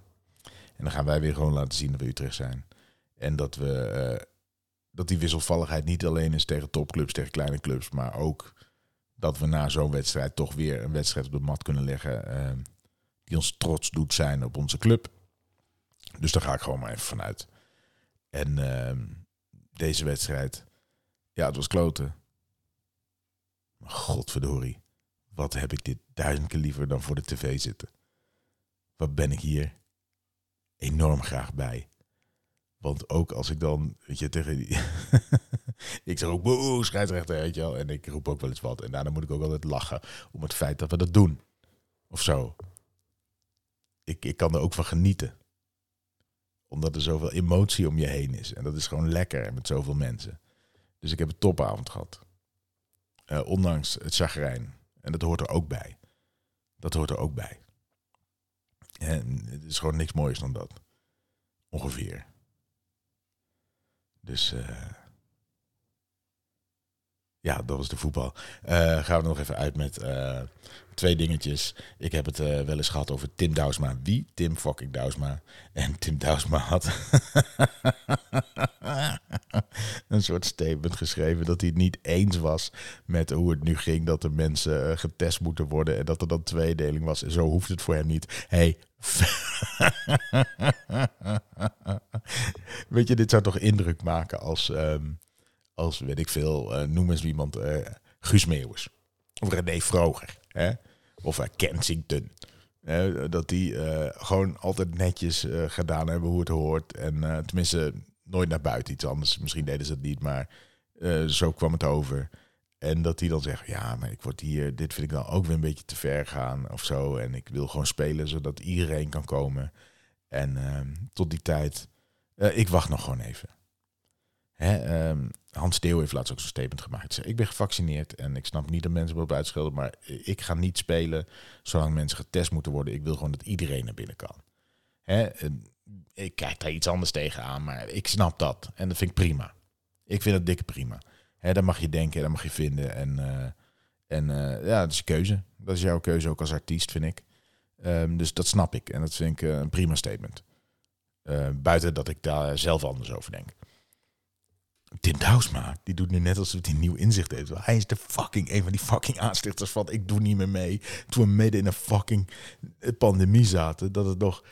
A: En dan gaan wij weer gewoon laten zien dat we Utrecht zijn. En dat we dat die wisselvalligheid niet alleen is tegen topclubs, tegen kleine clubs, maar ook dat we na zo'n wedstrijd toch weer een wedstrijd op de mat kunnen leggen uh, die ons trots doet zijn op onze club. Dus daar ga ik gewoon maar even vanuit. En uh, deze wedstrijd, ja, het was kloten. Maar godverdorie, wat heb ik dit duizend keer liever dan voor de tv zitten. Wat ben ik hier enorm graag bij. Want ook als ik dan, weet je, tegen die... [LAUGHS] ik zeg ook, boe, scheidsrechter, weet je wel. En ik roep ook wel eens wat. En daarna moet ik ook altijd lachen om het feit dat we dat doen. Of zo. Ik, ik kan er ook van genieten. Omdat er zoveel emotie om je heen is. En dat is gewoon lekker met zoveel mensen. Dus ik heb een topavond gehad. Uh, ondanks het chagrijn. En dat hoort er ook bij. Dat hoort er ook bij. En het is gewoon niks moois dan dat. Ongeveer. Dus uh, ja, dat was de voetbal. Uh, gaan we nog even uit met uh, twee dingetjes. Ik heb het wel eens gehad over Tim Douwsma. Wie? Tim fucking Douwsma. En Tim Douwsma had [LAUGHS] een soort statement geschreven dat hij het niet eens was met hoe het nu ging. Dat de mensen getest moeten worden en dat er dan tweedeling was. En zo hoeft het voor hem niet. Hey, [LAUGHS] Weet je, dit zou toch indruk maken als, um, als weet ik veel, uh, noem eens iemand, uh, Guus Meeuwis. Of René Vroger. Hè? Of uh, Kensington. dat die gewoon altijd netjes gedaan hebben hoe het hoort. En tenminste, nooit naar buiten iets anders. Misschien deden ze het niet, maar zo kwam het over. En dat die dan zegt, ja, maar ik word hier, dit vind ik dan ook weer een beetje te ver gaan of zo. En ik wil gewoon spelen zodat iedereen kan komen. En uh, tot die tijd, ik wacht nog gewoon even. Hè, um, Hans Deel heeft laatst ook zo'n statement gemaakt. Ik ben gevaccineerd en ik snap niet dat mensen op uitschelden, maar ik ga niet spelen zolang mensen getest moeten worden. Ik wil gewoon dat iedereen naar binnen kan. Hè, ik kijk daar iets anders tegenaan, maar ik snap dat. En dat vind ik prima. Ik vind het dikke prima. Hè, daar mag je denken, daar mag je vinden. En, uh, en uh, ja, dat is je keuze. Dat is jouw keuze ook als artiest, vind ik. Um, dus dat snap ik. En dat vind ik uh, een prima statement. buiten dat ik daar zelf anders over denk. Tim Douwsma, die doet nu net alsof hij nieuw inzicht heeft. Hij is de fucking, een van die fucking aanstichters van ik doe niet meer mee. Toen we midden in een fucking pandemie zaten, dat het nog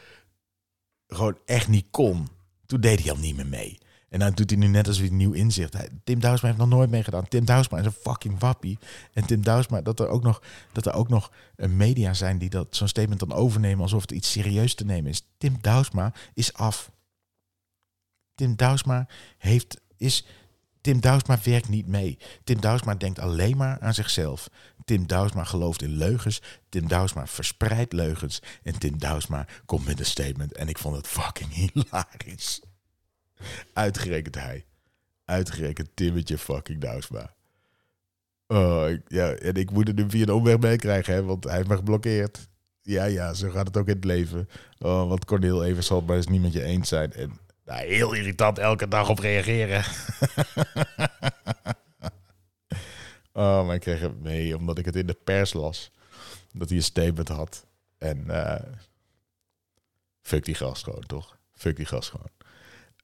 A: gewoon echt niet kon. Toen deed hij al niet meer mee. En dan doet hij nu net als weer nieuw inzicht. Tim Douwsma heeft nog nooit meegedaan. Tim Douwsma is een fucking wappie. En Tim Douwsma, dat er ook nog, dat er ook nog een media zijn die dat zo'n statement dan overnemen alsof het iets serieus te nemen is. Tim Douwsma is af. Tim Douwsma heeft, is, Tim Douwsma werkt niet mee. Tim Douwsma denkt alleen maar aan zichzelf. Tim Douwsma gelooft in leugens. Tim Douwsma verspreidt leugens. En Tim Douwsma komt met een statement. En ik vond het fucking hilarisch. Uitgerekend hij. Uitgerekend Timmetje fucking Douwsma. Oh, ja, en ik moet het nu via een omweg meekrijgen, hè, want hij heeft me geblokkeerd. Ja, ja, zo gaat het ook in het leven. Oh, want Cornel even zal het maar eens niet met je eens zijn. En nou, heel irritant elke dag op reageren. [LAUGHS] oh, maar ik kreeg het mee omdat ik het in de pers las. Dat hij een statement had. En uh, fuck die gast gewoon, toch? Fuck die gast gewoon.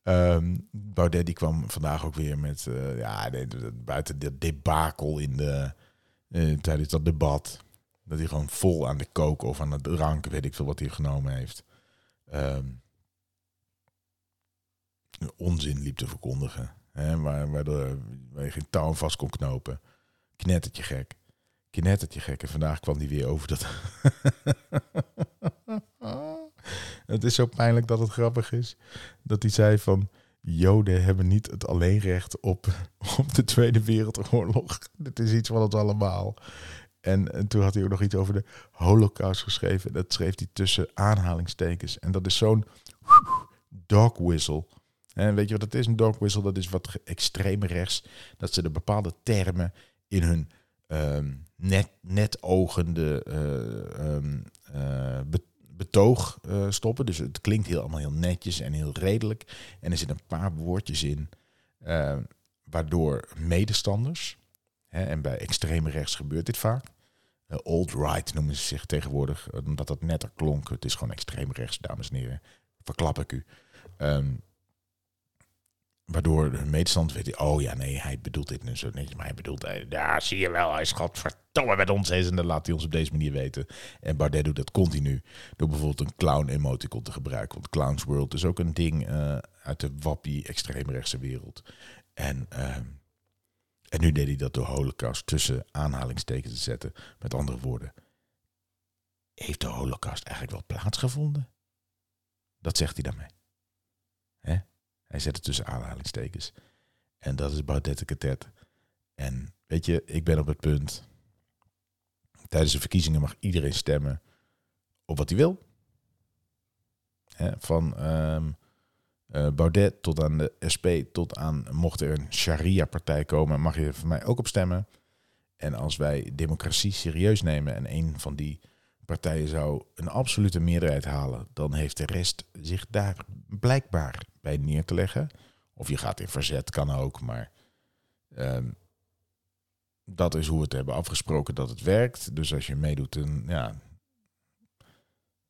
A: Um, Baudet die kwam vandaag ook weer met, uh, ja, buiten de debakel in de, uh, tijdens dat debat. Dat hij gewoon vol aan de kook of aan het drank, weet ik veel wat hij genomen heeft. Um, onzin liep te verkondigen. Hè, waar, waardoor waar je geen touw vast kon knopen. Knettertje gek. Knettertje gek. En vandaag kwam hij weer over dat... [LAUGHS] het is zo pijnlijk dat het grappig is. Dat hij zei van... Joden hebben niet het alleenrecht op, op de Tweede Wereldoorlog. Dit is iets van ons allemaal. En, en, toen had hij ook nog iets over de Holocaust geschreven. Dat schreef hij tussen aanhalingstekens. En dat is zo'n dog whistle. En weet je wat het is? Een dog whistle, dat is wat extreem rechts. Dat ze de bepaalde termen in hun um, net, netogende uh, um, uh, betoog uh, stoppen. Dus het klinkt heel allemaal heel netjes en heel redelijk. En er zitten een paar woordjes in, waardoor medestanders, hè, en bij extreme rechts gebeurt dit vaak, uh, old-right noemen ze zich tegenwoordig, omdat dat netter klonk. Het is gewoon extreem rechts, dames en heren. Verklap ik u. Um, Waardoor de medestander weet, oh ja, nee, hij bedoelt dit nu zo netjes, maar hij bedoelt, ja, zie je wel, hij is godverdomme met ons eens en dan laat hij ons op deze manier weten. En Baudet doet dat continu door bijvoorbeeld een clown emoticon te gebruiken, want Clowns World is ook een ding uh, uit de wappie extreemrechtse wereld. En, uh, en nu deed hij dat door holocaust tussen aanhalingstekens te zetten. Met andere woorden, heeft de holocaust eigenlijk wel plaatsgevonden? Dat zegt hij daarmee. Hè? Hij zet het tussen aanhalingstekens. En dat is Baudet Catet. En weet je, ik ben op het punt. Tijdens de verkiezingen mag iedereen stemmen op wat hij wil. van um, uh, Baudet tot aan de SP, tot aan mocht er een Sharia-partij komen, mag je voor mij ook op stemmen. En als wij democratie serieus nemen en een van die partijen zou een absolute meerderheid halen, dan heeft de rest zich daar blijkbaar bij neer te leggen. Of je gaat in verzet, kan ook, maar um, dat is hoe we het hebben afgesproken dat het werkt. Dus als je meedoet, dan, ja,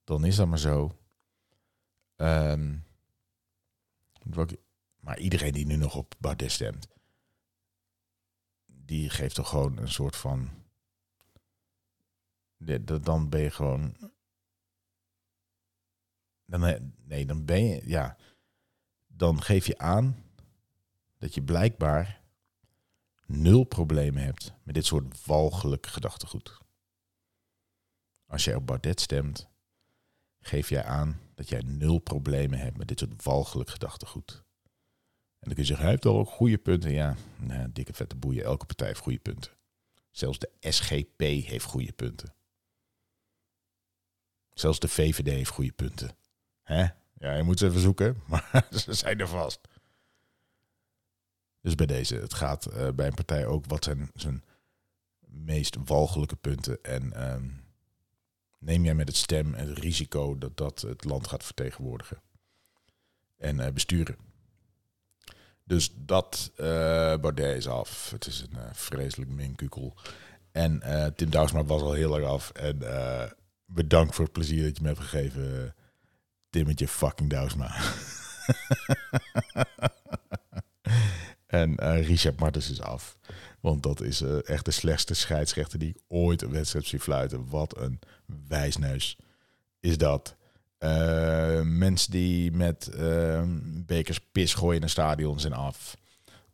A: dan is dat maar zo. Um, maar iedereen die nu nog op Baudet stemt, die geeft toch gewoon een soort van dan ben je gewoon. Dan, nee, dan ben je. Ja. Dan geef je aan dat je blijkbaar nul problemen hebt met dit soort walgelijk gedachtegoed. Als jij op Baudet stemt, geef jij aan dat jij nul problemen hebt met dit soort walgelijk gedachtegoed. En dan kun je zeggen, hij heeft al ook goede punten. Ja, nou, dikke vette boeien. Elke partij heeft goede punten. Zelfs de SGP heeft goede punten. Zelfs de VVD heeft goede punten. Hè? Ja, je moet ze even zoeken, [LAUGHS] maar ze zijn er vast. Dus bij deze, het gaat uh, bij een partij ook wat zijn zijn meest walgelijke punten. En um, neem jij met het stem het risico dat dat het land gaat vertegenwoordigen. En uh, besturen. Dus dat uh, Baudet is af. Het is een vreselijk minkukel. En Tim Douwsma was al heel erg af. En bedankt voor het plezier dat je me hebt gegeven, Timmetje fucking Douwsma. [LAUGHS] en uh, Richard Martens is af. Want dat is uh, echt de slechtste scheidsrechter die ik ooit een wedstrijd zie fluiten. Wat een wijsneus is dat. Uh, mensen die met bekers pis gooien in een stadion zijn af.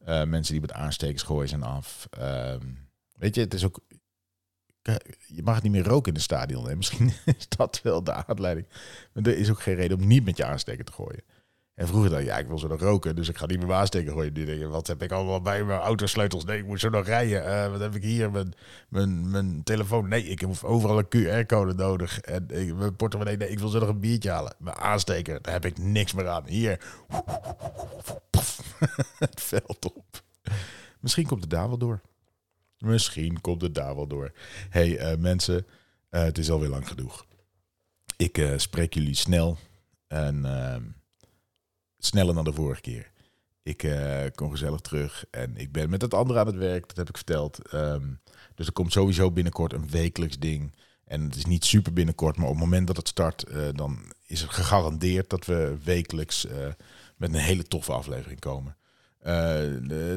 A: mensen die met aanstekers gooien zijn af. Ehm, weet je, het is ook je mag niet meer roken in het stadion. Hè? [LAUGHS] Misschien is dat wel de aanleiding. Maar er is ook geen reden om niet met je aansteker te gooien. En vroeger ik, ja, ik wil zo nog roken, dus ik ga niet mijn aansteken gooien. Wat heb ik allemaal bij mijn autosleutels? Nee, ik moet zo nog rijden. Eh, wat heb ik hier? Mijn, mijn, mijn telefoon? Nee, ik heb overal een QR-code nodig. En ik, mijn portemonnee? Nee, ik wil zo nog een biertje halen. Mijn aansteker, daar heb ik niks meer aan. Hier. [LAUGHS] het veld op. Misschien komt het daar wel door. Misschien komt het daar wel door. hey, uh, mensen, uh, het is alweer lang genoeg. Ik uh, spreek jullie snel. En ehm, sneller dan de vorige keer. Ik kom gezellig terug en ik ben met het andere aan het werk, dat heb ik verteld. Um, dus er komt sowieso binnenkort een wekelijks ding. En het is niet super binnenkort, maar op het moment dat het start, dan is het gegarandeerd dat we wekelijks met een hele toffe aflevering komen.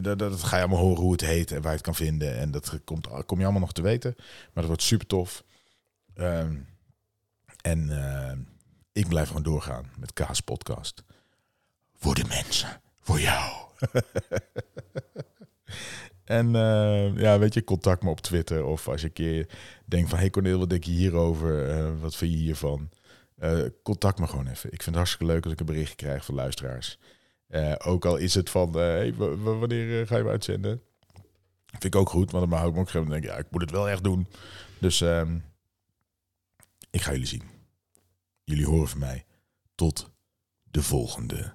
A: Dat, dat ga je allemaal horen hoe het heet en waar je het kan vinden. En dat komt, kom je allemaal nog te weten. Maar dat wordt super tof. Um, en ik blijf gewoon doorgaan met Kaas Podcast. Voor de mensen. Voor jou. [LAUGHS] en uh, ja, weet je, contact me op Twitter. Of als je een keer denkt van... Hey Cornel, wat denk je hierover? Wat vind je hiervan? Contact me gewoon even. Ik vind het hartstikke leuk als ik een bericht krijg van luisteraars. Ook al is het van... hey, wanneer ga je me uitzenden? Vind ik ook goed, want dan hou ik me ook gewoon denk ja, ik moet het wel echt doen. Dus um, ik ga jullie zien. Jullie horen van mij. Tot de volgende